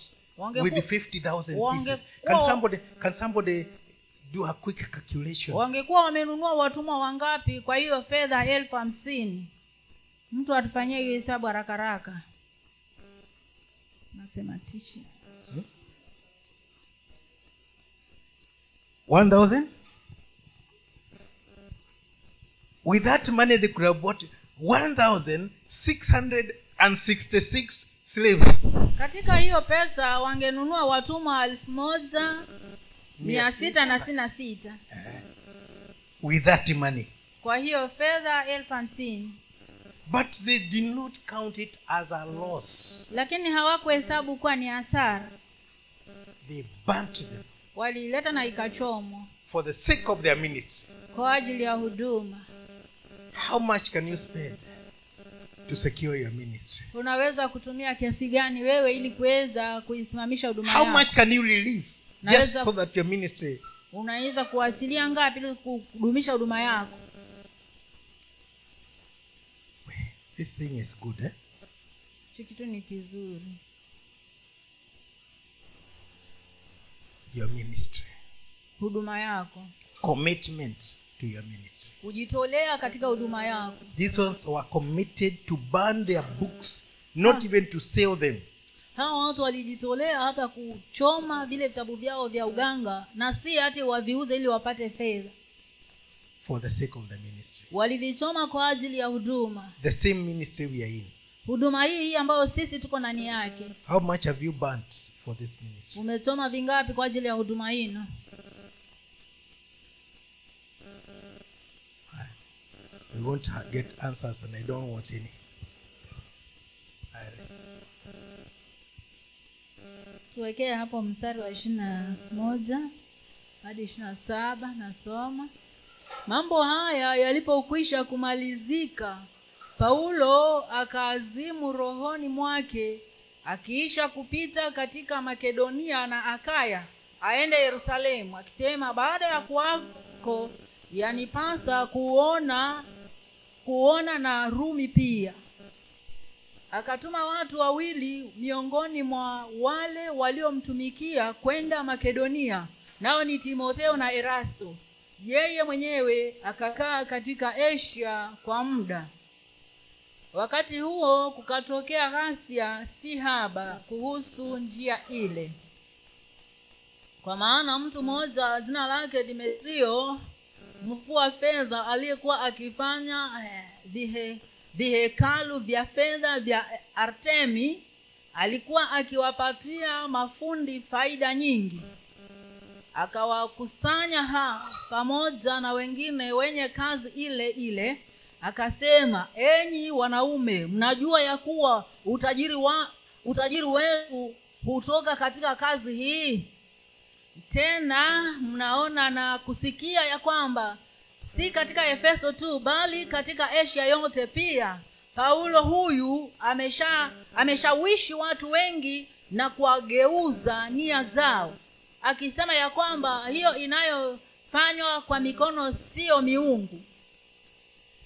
with 50000 pieces? can somebody can somebody do a quick calculation? Wangekuwa wamenunua watumwa wangapi kwa hiyo fedha elfu hamsini? Mtu atufanyie hiyo hesabu haraka haraka. Nasema tichi 1000 with that money they could have bought 1666 slaves. Katika hiyo pesa wangenunua watumwa elfu moja mia sita na sitini na sita. With that money. Kwa hiyo fedha elfu hamsini. But they did not count it as a loss. Lakini hawakuhesabu kuwa ni hasara. They burnt them waliileta na ikachomwa. For the sake of their ministry kwa ajili ya huduma. How much can you spend to secure your ministry unaweza kutumia kiasi gani wewe ili kuweza kuisimamisha huduma how yako? much can you release just so that your ministry unaweza kuachilia ngapi ili kudumisha huduma yako? This thing is good eh? hichi kitu ni kizuri your ministry. Huduma yako. Commitment to your ministry. Kujitolea katika huduma yako. These ones were committed to burn their books not ha. even to sell them. Hawa watu walijitolea hata kuchoma vile vitabu vyao vya uganga na si hati waviuze ili wapate fedha. For the sake of the ministry. Walivichoma kwa ajili ya huduma. The same ministry we are in. Huduma hii hii ambayo sisi tuko ndani yake. How much have you burnt for this ministry. Umechoma vingapi kwa ajili ya huduma hino we won't get answers and i don't want any. Tuwekee hapo mstari wa ishiri na moja hadi ishiri na saba nasoma. Mambo haya yalipokwisha kumalizika paulo akaazimu rohoni mwake akiisha kupita katika makedonia na akaya aende yerusalemu akisema baada ya kuwako yanipasa kuona kuona na rumi pia. Akatuma watu wawili miongoni mwa wale waliomtumikia kwenda makedonia nao ni timotheo na erasto. Yeye mwenyewe akakaa katika asia kwa muda wakati huo kukatokea ghasia si haba kuhusu njia ile. Kwa maana mtu mmoja jina lake dimetrio mfua fedha aliyekuwa akifanya eh, vihe vihekalu vya fedha vya artemi alikuwa akiwapatia mafundi faida nyingi. Akawakusanya ha pamoja na wengine wenye kazi ile ile akasema enyi wanaume mnajua ya kuwa utajiri wa utajiri wetu hutoka katika kazi hii? Tena mnaona na kusikia ya kwamba si katika efeso tu bali katika asia yote pia. Paulo huyu amesha ameshawishi watu wengi na kuwageuza nia zao akisema ya kwamba hiyo inayofanywa kwa mikono siyo miungu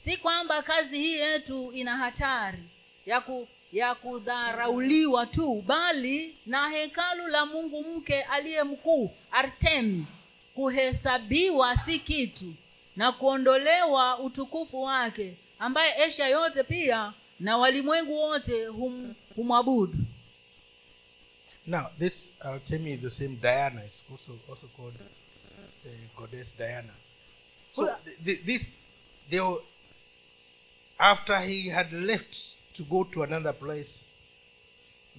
si kwamba kazi hii yetu ina hatari ya ku, ya kudharauliwa tu bali na hekalu la mungu mke aliye mkuu artemi kuhesabiwa si kitu na kuondolewa utukufu wake ambaye asia yote pia na walimwengu wote hum, humwabudu. Now this artemi is the same diana is also also called uh, goddess diana. So th- th- this they were, after he had left to go to another place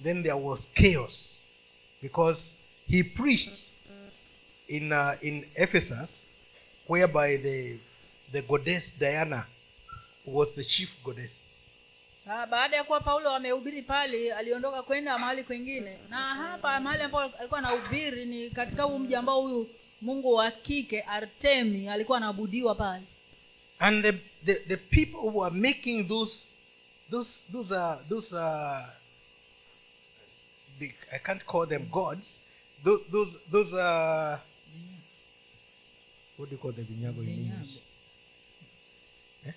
then there was chaos because he preached in uh, in ephesus whereby the the goddess diana was the chief goddess. Baada ya kuwa paulo amehubiri pale aliondoka kwenda mahali kwengine na hapa mahali ambapo alikuwa anahubiri ni katika huu mji ambao huyu mungu wa kike artemi alikuwa anaabudiwa pale. And the, the, the people who are making those those those are those are the, i can't call them gods. Those those, those are what do you call the vinyago in english? Eh?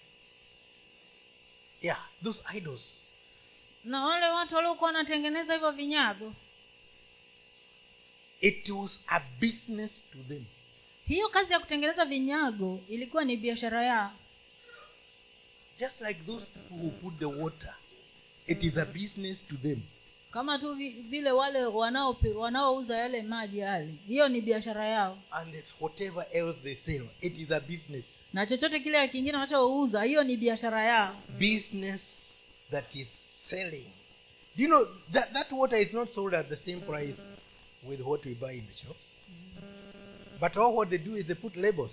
yeah those idols. Na wale watu waliokuwa wanatengeneza hivyo vinyago. It was a business to them. Hiyo kazi ya kutengeneza vinyago ilikuwa ni biashara yao just like those people who put the water it is a business to them. Kama tu vile wale wanaouza yale maji yale hiyo ni biashara yao. And it's whatever else they sell it is a business. Na chochote kile kingine wanachouza hiyo ni biashara yao. Business that is selling. Do you know that, that water is not sold at the same price with what we buy in the shops? But all what they do is they put labels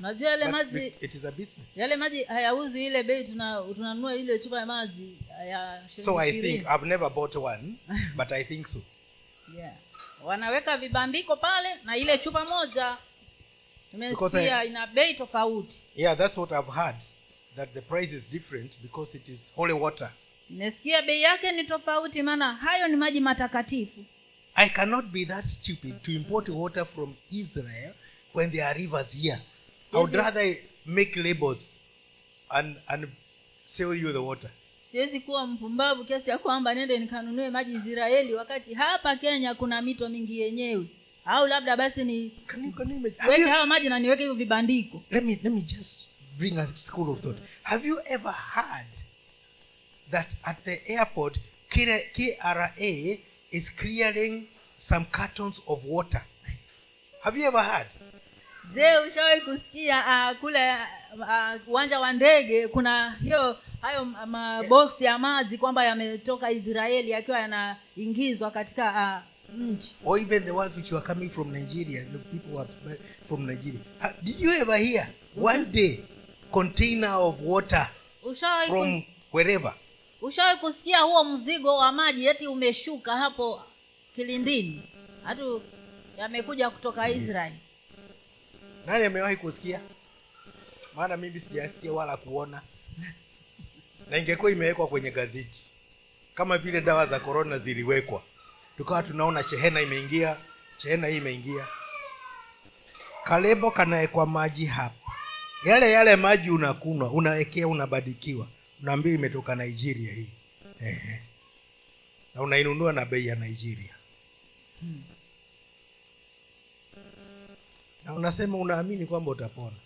najua yale But maji it- is a business. yale maji hayauzi ile bei tunanunua ile chupa ya maji ya so i think i've never bought one but i think so. Yeah. wanaweka vibandiko pale na ile chupa moja. Tumesikia ina bei tofauti. Yeah that's what i've heard that the price is different because it is holy water. Nimesikia bei yake ni tofauti maana hayo ni maji matakatifu. I cannot be that stupid to import water from israel when there are rivers here i would rather make labels and and sell you the water. Siwezi kuwa mpumbavu kiasi ya kwamba nende nikanunue maji israeli wakati hapa kenya kuna mito mingi yenyewe. Au labda basi ni weke hayo maji na niweke hivyo vibandiko. Let me let me just bring a school of thought. Have you ever heard that at the airport kra is clearing some cartons of water? Have you ever heard je ushawahi kusikia uh, kule ah, uwanja wa ndege kuna hiyo hayo ma- maboksi ya maji kwamba yametoka israeli yakiwa yanaingizwa katika uh, nchi. Or even the ones which were coming from Nigeria, the people were from Nigeria. Did you ever hear one day container of water ushawahi from wherever? ushawahi kusikia huo mzigo wa maji eti umeshuka hapo kilindini? Hatu yamekuja kutoka israeli Nani amewahi kusikia? Maana mimi sijasikia wala kuona, na ingekuwa imewekwa kwenye gazeti. Kama vile dawa za korona ziliwekwa, tukawa tunaona chehena imeingia, chehena hii imeingia. Kalebo kanawekwa maji hapa, yale yale maji unakunwa, unawekea, unabadikiwa, unaambiwa imetoka Nigeria hii. Na unainunua na bei ya Nigeria. Hmm. Na unasema unaamini kwamba utapona.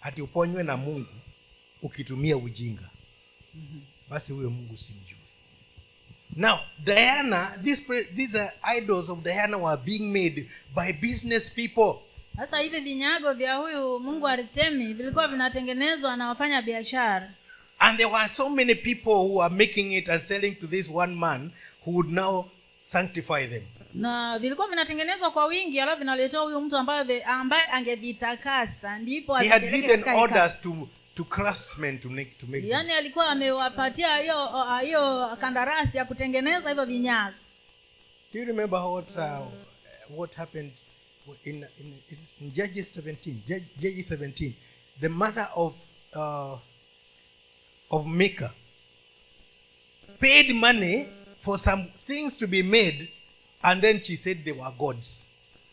Hati uponywe na mungu ukitumia ujinga. Mhm. basi huyo mungu simjui. Now diana these, these are idols of diana were being made by business people. Sasa hivi vinyago vya huyu mungu aritemi vilikuwa vinatengenezwa na wafanya biashara. And there were so many people who are making it and selling to this one man who would now sanctify them na vilikuwa vinatengenezwa kwa wingi alafu vinaletewa huyu mtu ambaye ambaye angevitakasa ndipo he had avipeleke given katika hekalu. orders to to craftsmen to make to make yaani alikuwa amewapatia hiyo hiyo kandarasi ya kutengeneza hivyo vinyago Do you remember what uh, what happened in, in, in Judges 17? Judges 17. The mother of uh, of Micah paid money for some things to be made, and then she said they were gods.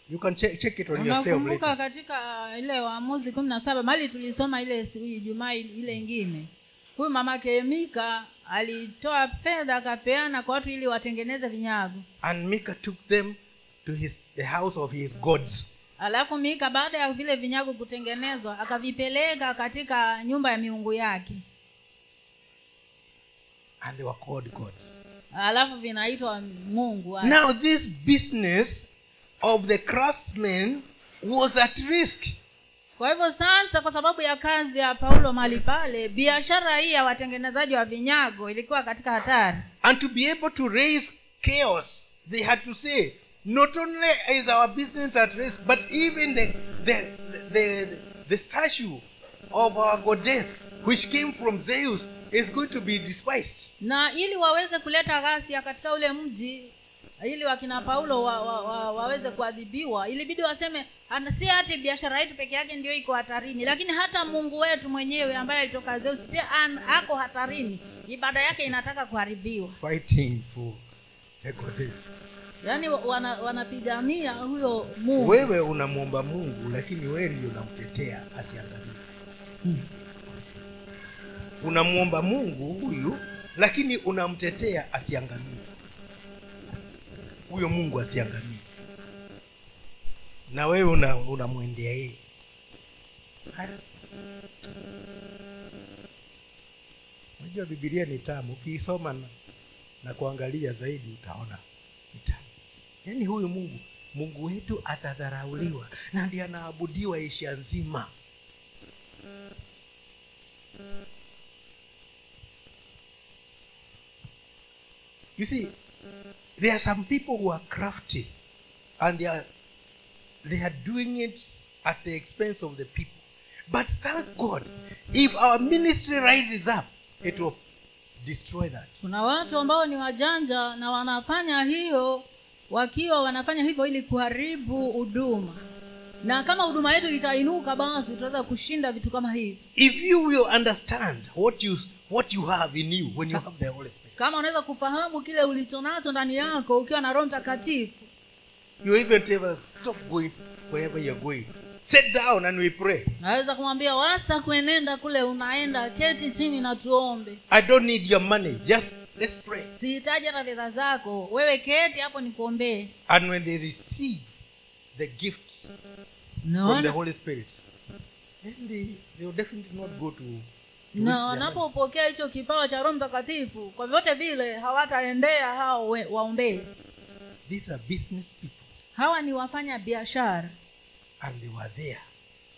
You can check, check it on yourself later. katika ile waamuzi kumi na saba mali tulisoma ile ijumaa ile ingine huyu mama kemika alitoa fedha akapeana kwa watu ili watengeneze vinyago And mika took them to his the house of his gods. alafu mika baada ya vile vinyago kutengenezwa akavipeleka katika nyumba ya miungu yake And they were called gods. Alafu vinaitwa mungu Now this business of the craftsmen was at risk. kwa hivyo sasa kwa sababu ya kazi ya paulo mali pale biashara hii ya watengenezaji wa vinyago ilikuwa katika hatari And to be able to raise chaos, they had to say, not only is our business at risk but even the the the, the statue of our goddess which came from zeus is going to be despised. Na ili waweze kuleta ghasia katika ule mji ili wakina paulo wa, wa, wa, waweze kuadhibiwa ilibidi waseme si hati biashara yetu peke yake ndio iko hatarini. Lakini hata mungu wetu mwenyewe ambaye alitoka zeus pia ako hatarini. Ibada yake inataka kuharibiwa. Fighting for goddess yaani wana, wanapigania huyo mungu. Wewe unamwomba mungu lakini wewe ndio unamtetea asiangalie unamwomba mungu huyu lakini unamtetea asiangamie. Huyo mungu asiangamie. Na wewe una- unamwendea yeye. Haya. unajua bibilia ni tamu. Ukiisoma na, na kuangalia zaidi utaona ni tamu. Yaani huyu mungu mungu wetu atadharauliwa na ndiye anaabudiwa isha nzima you see there are some people who are crafty and they are they are doing it at the expense of the people. But thank god if our ministry rises up it will destroy that. Kuna watu ambao ni wajanja na wanafanya hiyo wakiwa wanafanya hivyo ili kuharibu huduma. Na kama huduma yetu itainuka basi tutaweza kushinda vitu kama hivi. If you will understand what you what you have in you when you have the holy kama unaweza kufahamu kile ulicho nacho ndani yako ukiwa na roho mtakatifu. You even tell us stop going wherever you're going. Sit down and we pray. Naweza kumwambia wasa kuenenda kule unaenda keti chini na tuombe. I don't need your money. Just let's pray. Sihitaji hata fedha zako. Wewe keti hapo nikuombee. And when they receive the gifts from the holy spirit then they, they will definitely not go to na wanapopokea hicho kipawa cha roho mtakatifu kwa vyote vile hawataendea hao waombezi these are business people. Hawa ni wafanya biashara. And they were there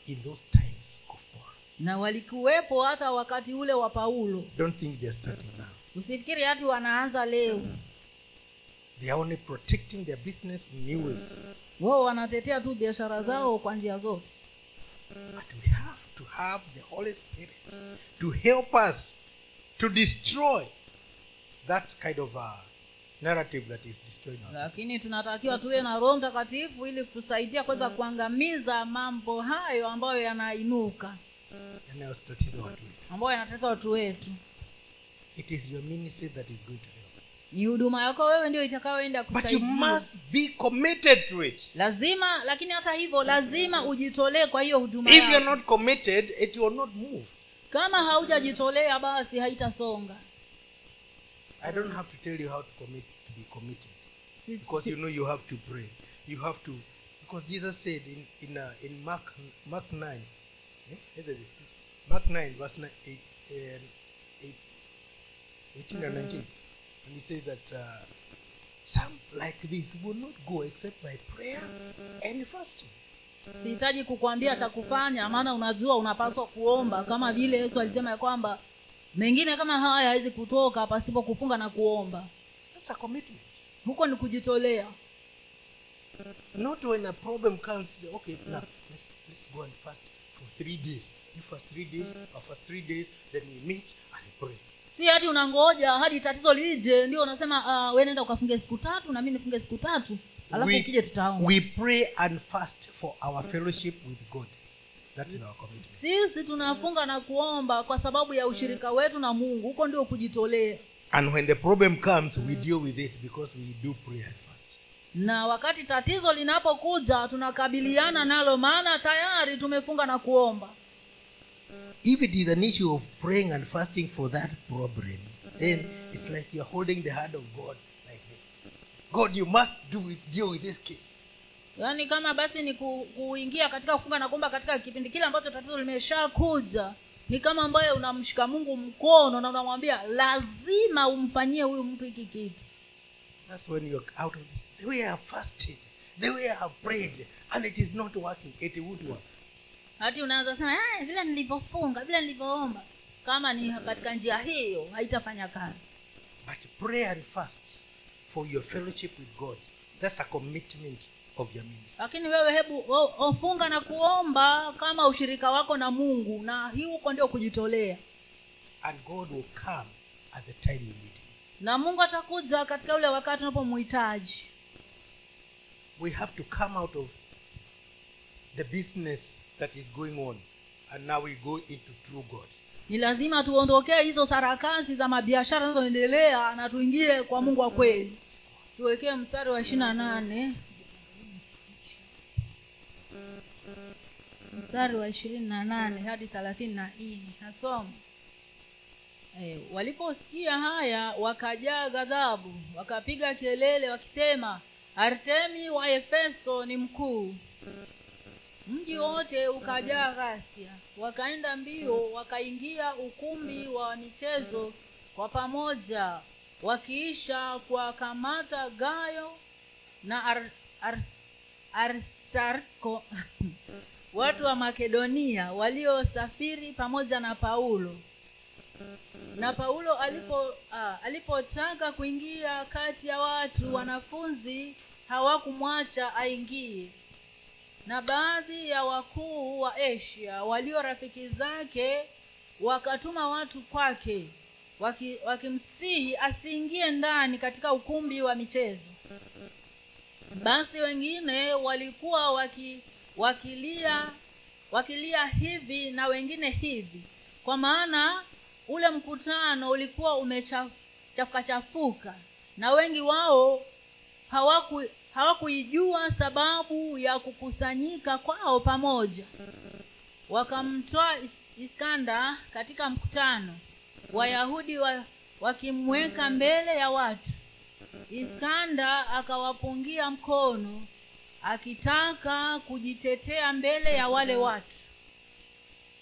in those times of paul na walikuwepo hata wakati ule wa paulo. Don't think they're starting now. Usifikiri hati wanaanza leo. They are only protecting their business in new ways. Wao wanatetea tu biashara zao kwa njia zote. But we have to have the Holy Spirit to help us to destroy that kind of uh, narrative that is destroying us. lakini tunatakiwa tuwe na roho mtakatifu ili kusaidia kuweza kuangamiza mambo hayo ambayo yanainuka yanayostatiza watu wetu. ambayo yanatesa watu wetu It is your ministry that is going to. Ni huduma yako wewe ndio itakayoenda But you must be committed to it. lazima lakini hata hivyo lazima ujitolee kwa hiyo huduma If you're not committed, it will not move. kama haujajitolea basi haitasonga I don't have to tell you how to commit to be committed. Because you know you have to pray. You have to because Jesus said in in uh, in Mark Mark 9 eh. Mark 9 verse nine, eight, uh, eight, 18 and nineteen, and he says that uh, some like this will not go except by prayer and fasting. sihitaji kukwambia cha kufanya maana unajua unapaswa kuomba kama vile yesu alisema ya kwamba mengine kama haya hawezi kutoka pasipo kufunga na kuomba That's a commitment. huko ni kujitolea Not when a problem comes. Okay, now let's let's go and fast for three days. You fast three days, or fast three days, then we meet and pray. Si hati unangoja hadi tatizo lije ndio unasema uh, we nenda ukafunge siku tatu na mi nifunge siku tatu. Alafu We- ukije tutaomba. we pray and fast for our fellowship with god. That our commitment. Sisi tunafunga na kuomba kwa sababu ya ushirika wetu na mungu. Huko ndio kujitolea. And when the problem comes we deal with it because we do prayer na wakati tatizo linapokuja tunakabiliana nalo. Maana tayari tumefunga na kuomba if it is an issue of praying and fasting for that problem then it's like you're holding the hand of god like this. God you must do it, deal with this case. Yaani kama basi ni ku, kuingia katika kufunga na kuomba katika kipindi kile ambacho tatizo limeshakuja ni kama ambaye unamshika mungu mkono na unamwambia lazima umfanyie huyu mtu hiki kitu. That's when you're out of this. The way i have fasted the way i have prayed and it is not working it would work hati unaanza sema "Ah, vile nilivyofunga vile nilivyoomba. Kama ni katika njia hiyo haitafanya kazi. But pray and fast for your fellowship with god. That's a commitment of your ministry. lakini wewe hebu ofunga na kuomba kama ushirika wako na mungu na hii huko ndio kujitolea. And God will come at the time you need Him. na mungu atakuja katika ule wakati unapomhitaji We have to come out of the business that is going on. And now we go into true God. ni lazima tuondokee hizo sarakasi za mabiashara zinazoendelea na tuingie kwa mungu wa kweli. Tuwekee mstari wa ishiri na nane. Mstari wa ishirini na nane hadi thelathini na nne. Nasoma. E, waliposikia haya wakajaa ghadhabu wakapiga kelele wakisema artemi wa efeso ni mkuu mji wote ukajaa ghasia. Wakaenda mbio wakaingia ukumbi wa michezo kwa pamoja wakiisha kuwakamata gayo na ar, ar, aristarko watu wa makedonia waliosafiri pamoja na paulo. Na paulo alipo alipotaka kuingia kati ya watu wanafunzi hawakumwacha aingie na baadhi ya wakuu wa asia walio rafiki zake wakatuma watu kwake waki- asiingie ndani katika ukumbi wa michezo. Basi wengine walikuwa waki, wakilia wakilia hivi na wengine hivi. Kwa maana ule mkutano ulikuwa umechafuka chafuka na wengi wao hawaku hawakuijua sababu ya kukusanyika kwao pamoja. Wakamtoa iskanda katika mkutano. Wayahudi wa, wakimweka mbele ya watu. Iskanda akawapungia mkono akitaka kujitetea mbele ya wale watu.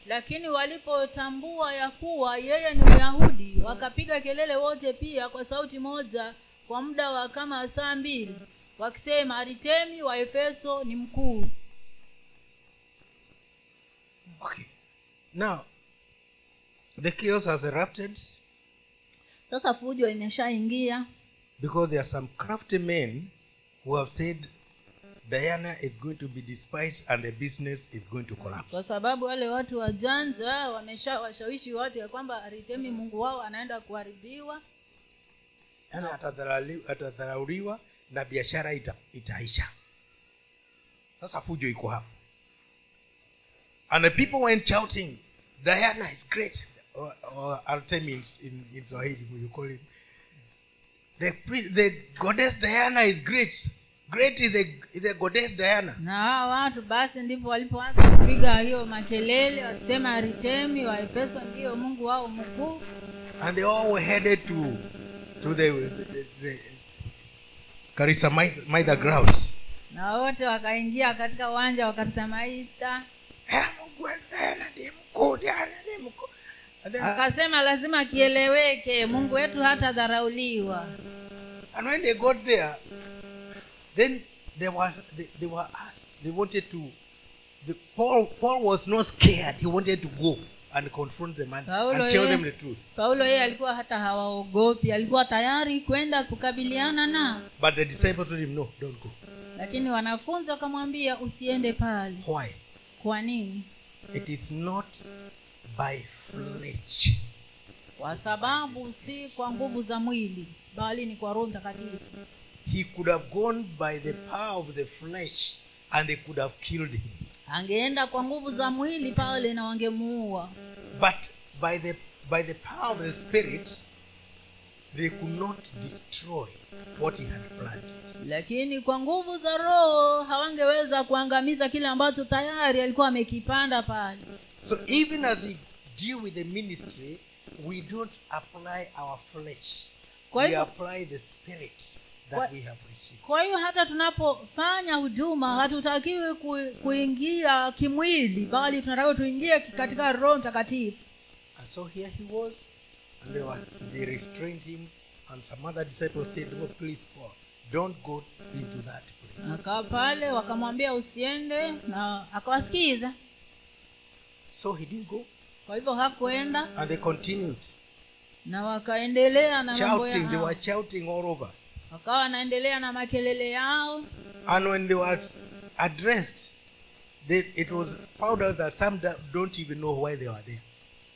Lakini walipotambua ya kuwa yeye ni myahudi wakapiga kelele wote pia kwa sauti moja kwa muda wa kama saa mbili wakisema aritemi wa efeso ni mkuu Okay. Now, the chaos has erupted sasa fujo imeshaingia because there are some crafty men who have said Diana is going to be despised and the business is going to collapse. kwa sababu wale watu wajanja wamesha washawishi watu ya kwamba aritemi mungu wao anaenda kuharibiwa atadharali- atadharauliwa na biashara ita, itaisha. Sasa fujo iko hapo. And the people went shouting diana is great. Or, or in, in, in swahili you call it. The, the goddess diana is great. Great is the, is the goddess diana. Na hawa watu basi ndipo walipoanza kupiga hiyo makelele wakisema aritemi waepeso ndiyo mungu wao mkuu. And they all were headed to to the, the, the Karisa Maitha grounds na wote wakaingia katika uwanja wa karisamaita Eh, akasema lazima kieleweke mungu wetu hata dharauliwa And when they got there, then they were they, they were asked. They wanted to. The, Paul Paul was not scared. He wanted to go and confront the man Paulo and tell them the truth. paulo yeye alikuwa hata hawaogopi alikuwa tayari kwenda kukabiliana na But the disciples told him, "No, don't go. lakini wanafunzi wakamwambia usiende pale Why? kwa nini It is not by flesh, kwa sababu si kwa nguvu za mwili bali ni kwa roho mtakatifu he could have gone by the power of the flesh, and they could have killed him. angeenda kwa nguvu za mwili pale na wangemuua But by the by the power of the Spirit, they could not destroy what he had planted. lakini kwa nguvu za roho hawangeweza kuangamiza kile ambacho tayari alikuwa amekipanda pale So even as we deal with the ministry, we don't apply our flesh. We apply the spirit that Kwa- we have received. kwa hiyo hata tunapofanya huduma hatutakiwi ku, kuingia kimwili bali tunatakiwa tuingie katika roho mtakatifu And so here he was, and they were they restrained him, and some other disciples said, "Oh, please, Paul, don't go into that place." akaa pale wakamwambia usiende na akawasikiza So he didn't go, kwa hivyo hakuenda and they continued na wakaendelea na shouting. They were shouting all over. Wakawa wanaendelea na makelele yao And when they were addressed, they, it was found out that some don't even know why they were there.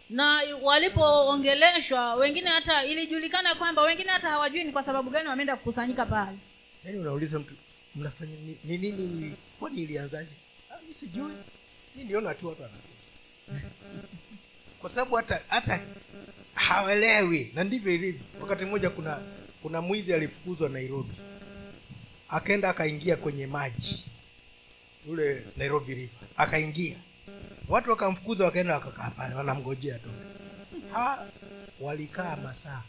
na walipoongeleshwa wengine hata ilijulikana kwamba wengine hata hawajui ni kwa sababu gani wameenda kukusanyika pale Yaani unauliza mtu mnafanya ni ni nini? Kwani ilianzaje? Ah, mi sijui. Mi niona tu watu wanakuja. Kwa sababu hata hata hawaelewi, na ndivyo ilivyo. Wakati mmoja kuna kuna mwizi alifukuzwa Nairobi, akaenda akaingia kwenye maji. Yule Nairobi River, akaingia. Watu wakamfukuza, wakaenda wakakaa pale, wanamngojea tu. Walikaa masaa,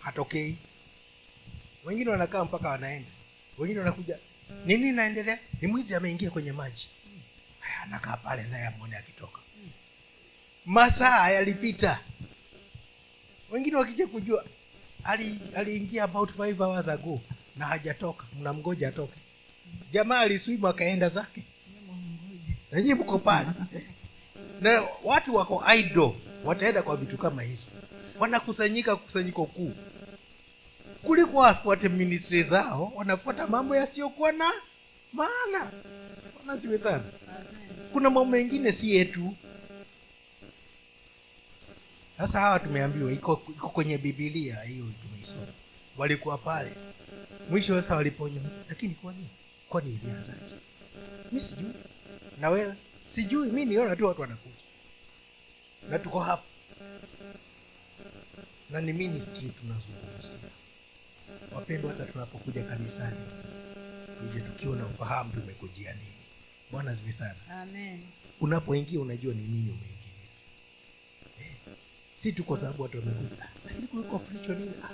hatokei. Wengine wanakaa mpaka wanaenda. Wengine wanakuja nini naendelea ni mwizi ameingia kwenye maji. Haya, anakaa pale naye amwone akitoka. Masaa yalipita wengine wakija kujua ali- aliingia about five hours ago na hajatoka mnamgoja atoke. Jamaa aliswimu akaenda zake. Nanyi mko pale. Na watu wako idle wataenda kwa vitu kama hizo. Wanakusanyika kusanyiko kuu. Kuliko wafuate ministri zao wanafuata mambo yasiyokuwa na maana. Wanaziwezana. Kuna mambo mengine si yetu sasa hawa tumeambiwa iko iko kwenye bibilia hiyo tumeisoma. Walikuwa pale. Mwisho sasa waliponya lakini kwani kwani ilianzaje mi sijui. Na wewe? Sijui mi niona tu watu wanakuja. Na tuko hapa. Na ni ministry tunazungumzia. Wapendwa hata tunapokuja kanisani tuje tukiwa na ufahamu tumekujia nini. Bwana zivi sana. Unapoingia unajua ni nini umeingilia eh, si tu kwa sababu watu wamekuja. "Ah, lakini kuliko fricho nini? Ah,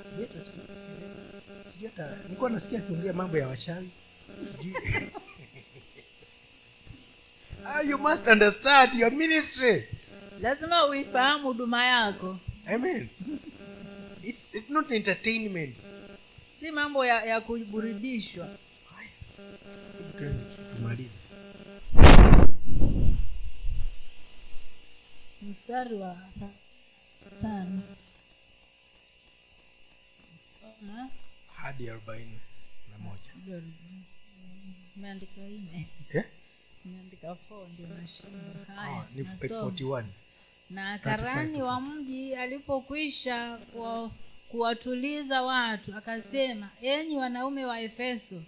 si- sijui hata nilikuwa nasikia akiongea mambo ya washawi. Sijui. Ah, you must understand your ministry. Lazima uifahamu huduma yako. Amen. It's, it's not entertainment. Si mambo ya, ya kuburudishwa. Tumalize. Mstari wa tano Soma. hadi arobaini na moja. Imeandika nne. Ndio nashinda. Ah, haya ni page nasoma. 41 na karani wa mji alipokwisha kuwatuliza watu akasema enyi wanaume wa efeso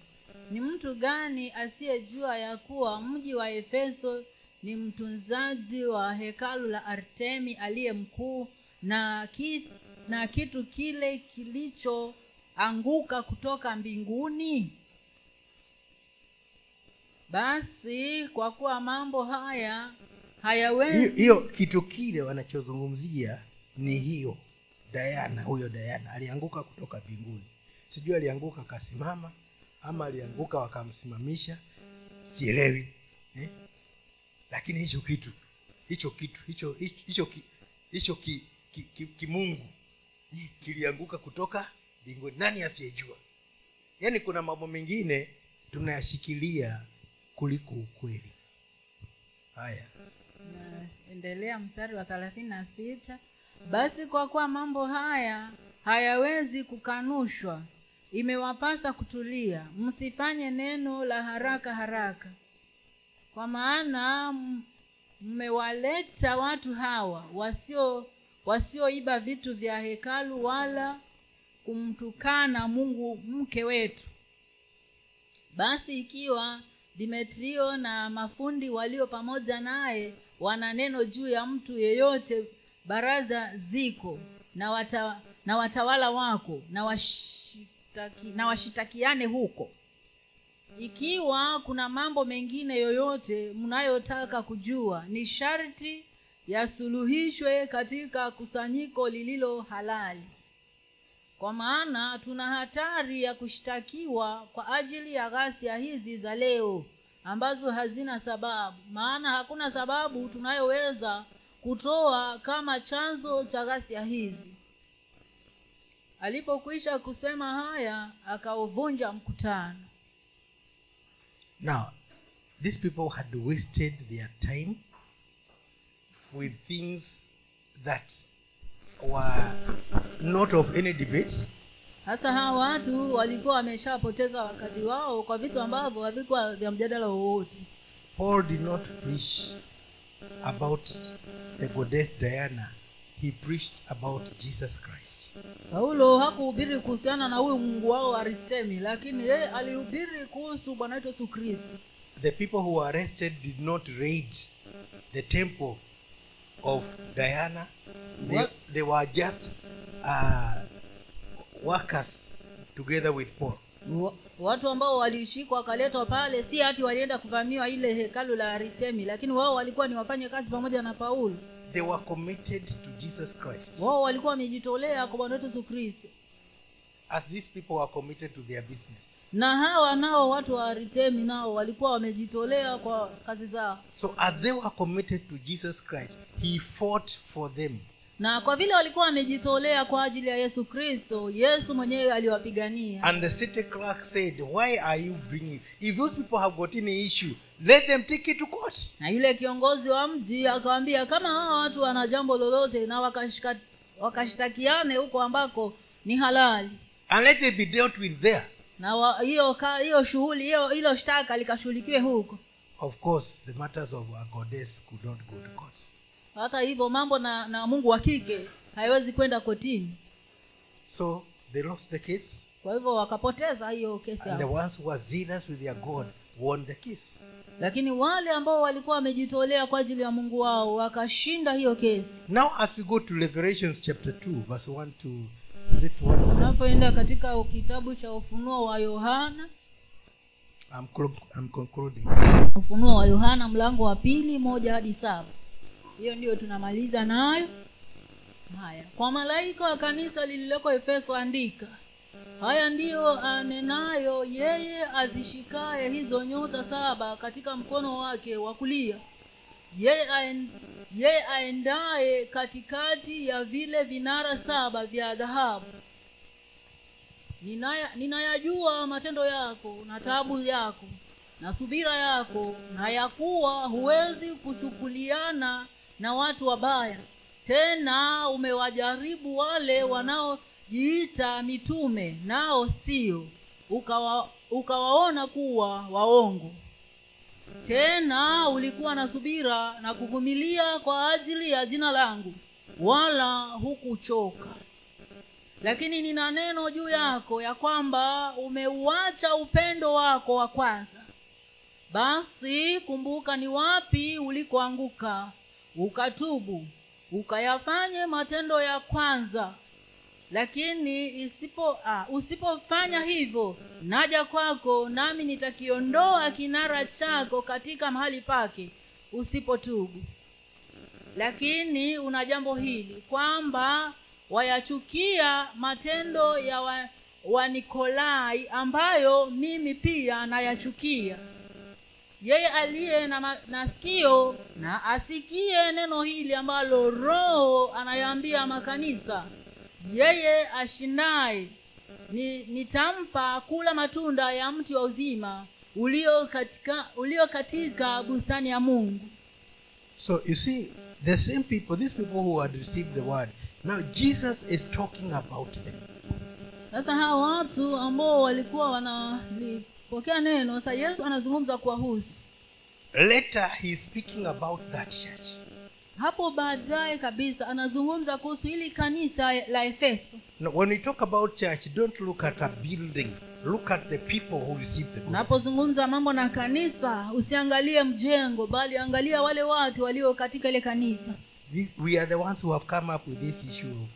ni mtu gani asiyejua ya kuwa mji wa efeso ni mtunzaji wa hekalu la artemi aliye mkuu na, ki, na kitu kile kilichoanguka kutoka mbinguni. Basi kwa kuwa mambo haya hayawezi hiyo hiyo kitu kile wanachozungumzia ni hiyo. Dayana huyo dayana alianguka kutoka mbinguni. Sijui alianguka akasimama ama alianguka wakamsimamisha. Sielewi eh? lakini hicho kitu hicho kitu hicho hicho hicho hicho kimungu. Kilianguka kutoka mbinguni. Nani asiyejua? Yaani kuna mambo mengine tunayashikilia kuliko ukweli. Haya. Naendelea mstari wa thelathini na sita. Basi kwa kuwa mambo haya hayawezi kukanushwa imewapasa kutulia. Msifanye neno la haraka haraka. Kwa maana mmewaleta watu hawa wasio wasioiba vitu vya hekalu wala kumtukana mungu mke wetu. Basi ikiwa dimetrio na mafundi walio pamoja naye wana neno juu ya mtu yeyote baraza ziko na, wata, na watawala wako na, washitaki, na washitakiane huko. Ikiwa kuna mambo mengine yoyote mnayotaka kujua ni sharti yasuluhishwe katika kusanyiko lililo halali. Kwa maana tuna hatari ya kushtakiwa kwa ajili ya ghasia hizi za leo ambazo hazina sababu. Maana hakuna sababu tunayoweza kutoa kama chanzo cha ghasia hizi. Alipokwisha kusema haya akauvunja mkutano. Now, these people had wasted their time with things that were not of any debate, hasa hawa watu walikuwa wameshapoteza wakati wao kwa vitu ambavyo havikuwa vya mjadala wowote Paul did not preach about the goddess Diana. He preached about Jesus Christ. paulo hakuhubiri kuhusiana na huyu mungu wao aritemi lakini yeye alihubiri kuhusu bwana wetu yesu kristo The people who were arrested did not raid the temple of Diana. They, What? they were just uh, workers together with Paul. Watu ambao walishikwa wakaletwa pale si hati walienda kuvamiwa ile hekalu la aritemi lakini wao walikuwa ni wafanye kazi pamoja na paulo They were committed to Jesus Christ. wao walikuwa wamejitolea kwa bwana wetu yesu kristo As these people were committed to their business. Na hawa nao watu wa aritemi nao walikuwa wamejitolea kwa kazi zao So as they were committed to Jesus Christ, he fought for them. na kwa vile walikuwa wamejitolea kwa ajili ya yesu kristo yesu mwenyewe aliwapigania And the city clerk said, Why are you bringing? If those people have got any issue, let them take it to court. na yule kiongozi wa mji akawambia kama hawa watu wana jambo lolote na wakashtakiane wakashtakiane huko ambako ni halali And let it be dealt with there. Na hiyo hiyo shughuli hiyo hilo shtaka likashughulikiwe huko. Of course, the matters of our goddess could not go to court. hata hivyo mambo na na mungu wa kike haiwezi kwenda kotini. So they lost the case, kwa hivyo wakapoteza hiyo kesi the ones who were zealous with their God won the case. lakini wale ambao walikuwa wamejitolea kwa ajili ya mungu wao wakashinda hiyo kesi. Now, as we go to Revelations chapter 2, verse 1 to is it 1 or 7? unapoenda katika kitabu cha ufunuo wa yohana I'm, I'm concluding. ufunuo wa yohana mlango wa pili moja hadi saba hiyo ndiyo tunamaliza nayo haya kwa malaika wa kanisa lililoko efeso andika haya ndiyo anenayo yeye azishikaye hizo nyota saba katika mkono wake wa kulia yeye aen- yeye aendaye katikati ya vile vinara saba vya dhahabu Ninaya- ninayajua matendo yako na taabu yako na subira yako na ya kuwa huwezi kuchukuliana na watu wabaya. Tena umewajaribu wale wanaojiita mitume nao sio. Ukawa, ukawaona kuwa waongo. Tena ulikuwa na subira na kuvumilia kwa ajili ya jina langu wala hukuchoka lakini nina neno juu yako ya kwamba umeuacha upendo wako wa kwanza. Basi kumbuka ni wapi ulikoanguka ukatubu ukayafanye matendo ya kwanza. Lakini isipo ah, usipofanya hivyo naja kwako nami nitakiondoa kinara chako katika mahali pake usipotubu. Lakini una jambo hili kwamba wayachukia matendo ya wa, wa nikolai ambayo mimi pia nayachukia. Yeye aliye na, na na asikie neno hili ambalo roho anayaambia makanisa. Yeye ashindaye ni, nitampa kula matunda ya mti wa uzima ulio katika ulio katika bustani ya mungu. So you see, the same people, these people who had received the word, now Jesus is talking about them. sasa hawa watu ambao walikuwa wanalipokea neno sa yesu anazungumza kuwahusu Later, he's speaking about that church. hapo baadaye kabisa anazungumza kuhusu hili kanisa la efeso when we talk about church, don't look at a building. Look at the people who receive the unapozungumza mambo na kanisa usiangalie mjengo bali angalia wale watu walio katika ile kanisa This, we are the ones who have come up with this issue of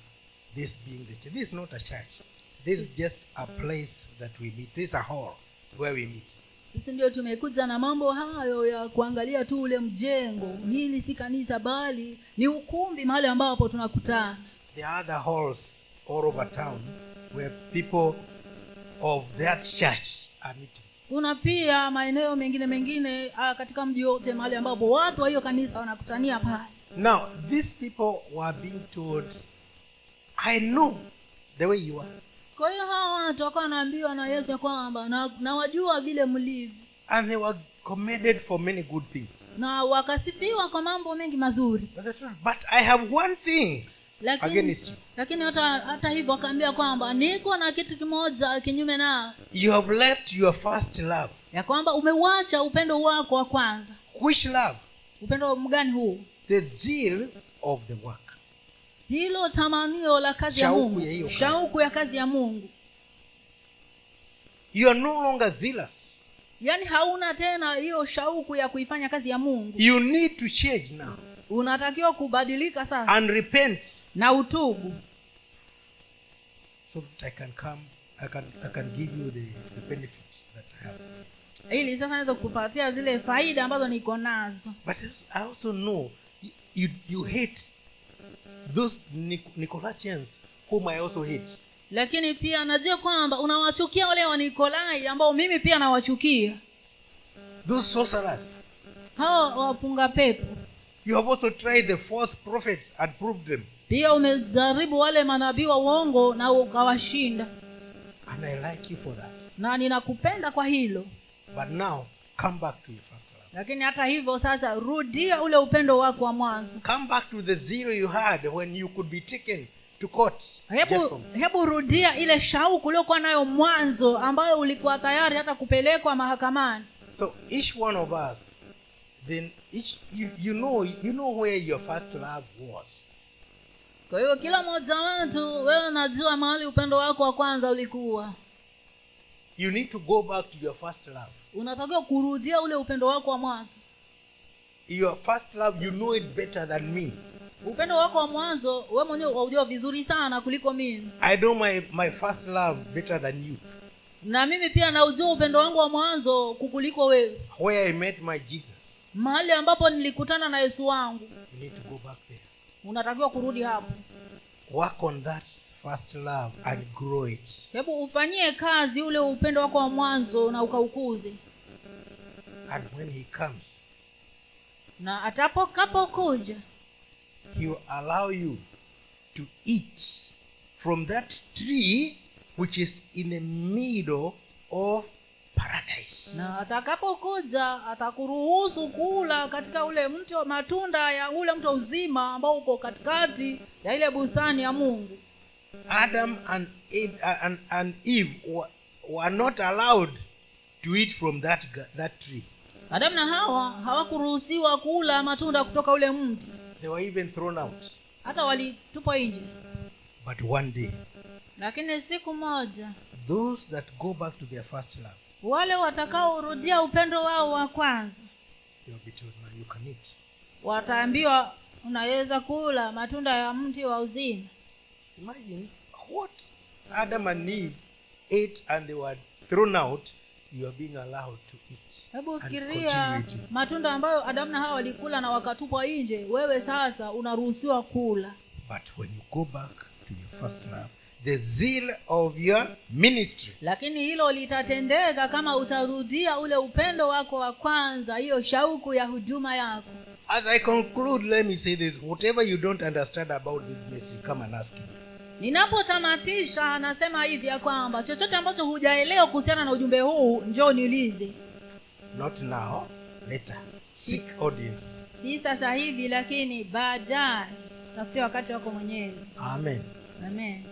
this being the church. This is not a church. This is just a place that we meet. This is a hall where we meet. sisi ndio tumekuja na mambo hayo ya kuangalia tu ule mjengo hili si kanisa bali ni ukumbi mahali ambapo tunakutana the other halls all over town where people of that church are meeting. kuna pia maeneo mengine mengine ah, katika mji wote mahali ambapo watu wa hiyo kanisa wanakutania pale Now, these people were being told, I know the way you are. kwa hiyo hawa watu wakawa wanaambiwa na yesu ya kwamba na, na vile mlivyo And they were commended for many good things. na wakasifiwa kwa mambo mengi mazuri but I have one thing. lakini lakini hata hata hivyo akaambia kwamba niko na kitu kimoja kinyume nao You have left your first love. ya kwamba umeuacha upendo wako wa kwanza Which love? upendo mgani huu The zeal of the work. hilo tamanio la kazi ya mungu kazi. shauku ya kazi ya mungu You are no longer zealous. yaani hauna tena hiyo shauku ya kuifanya kazi ya mungu You need to change now unatakiwa kubadilika sasa and repent na utubu so that I can come. I can I can give you the, the benefits that I have. ili sasa naweza kupatia zile faida ambazo niko nazo But I also know you you, hate those Nic- Nicolaitans whom I also hate. lakini pia najua kwamba unawachukia wale wanikolai ambao mimi pia nawachukia Those sorcerers. hawa wapunga pepo You have also tried the false prophets and proved them. pia umejaribu wale manabii wa uongo na ukawashinda And I like you for that. na ninakupenda kwa hilo But now come back to your first. Lakini hata hivyo sasa rudia ule upendo wako wa mwanzo Come back to the zero you had when you could be taken to court. hebu hebu rudia ile shauku uliokuwa nayo mwanzo ambayo ulikuwa tayari hata kupelekwa mahakamani So each one of us, then each you, you know you know where your first love was. kwa hiyo kila mmoja wetu wewe unajua mahali upendo wako wa kwanza ulikuwa You need to go back to your first love. unatakiwa kurudia ule upendo wako wa mwanzo Your first love, you know it better than me. upendo wako wa mwanzo we mwenyewe waujua vizuri sana kuliko mimi I know my, my first love better than you. na mimi pia naujua upendo wangu wa mwanzo kukuliko wewe Where I met my Jesus. mahali ambapo nilikutana na yesu wangu You need to go back there. unatakiwa kurudi hapo Work on that first love and grow it. hebu ufanyie kazi ule upendo wako wa mwanzo na ukaukuze And when he comes, na atakapokuja he will allow you to eat from that tree which is in the middle of paradise. na atakapokuja atakuruhusu kula katika ule mti wa matunda ya ule mti wa uzima ambao uko katikati ya ile bustani ya mungu Adam and Eve, uh, and, and Eve were, were not allowed to eat from that, that tree. adamu na hawa hawakuruhusiwa kula matunda kutoka ule mti They were even thrown out. hata walitupwa nje But one day, lakini siku moja those that go back to their first love, wale watakaorudia upendo wao wa kwanza wataambiwa unaweza kula matunda ya mti wa uzima Imagine what Adam and Eve ate and they were thrown out, you are being allowed to eat. hebu fikiria matunda ambayo adamu na hawa walikula na wakatupwa nje wewe sasa unaruhusiwa kula But when you go back to your first love, the zeal of your ministry, lakini hilo litatendeka kama utarudia ule upendo wako wa kwanza hiyo shauku ya huduma yako As I conclude, let me say this. Whatever you don't understand about this message, come and ask me. Ninapotamatisha anasema hivi ya kwamba chochote ambacho hujaelewa kuhusiana na ujumbe huu njoo niulize Not now, later. Seek audience. si sasa hivi lakini baadaye tafute wakati wako mwenyewe Amen. amen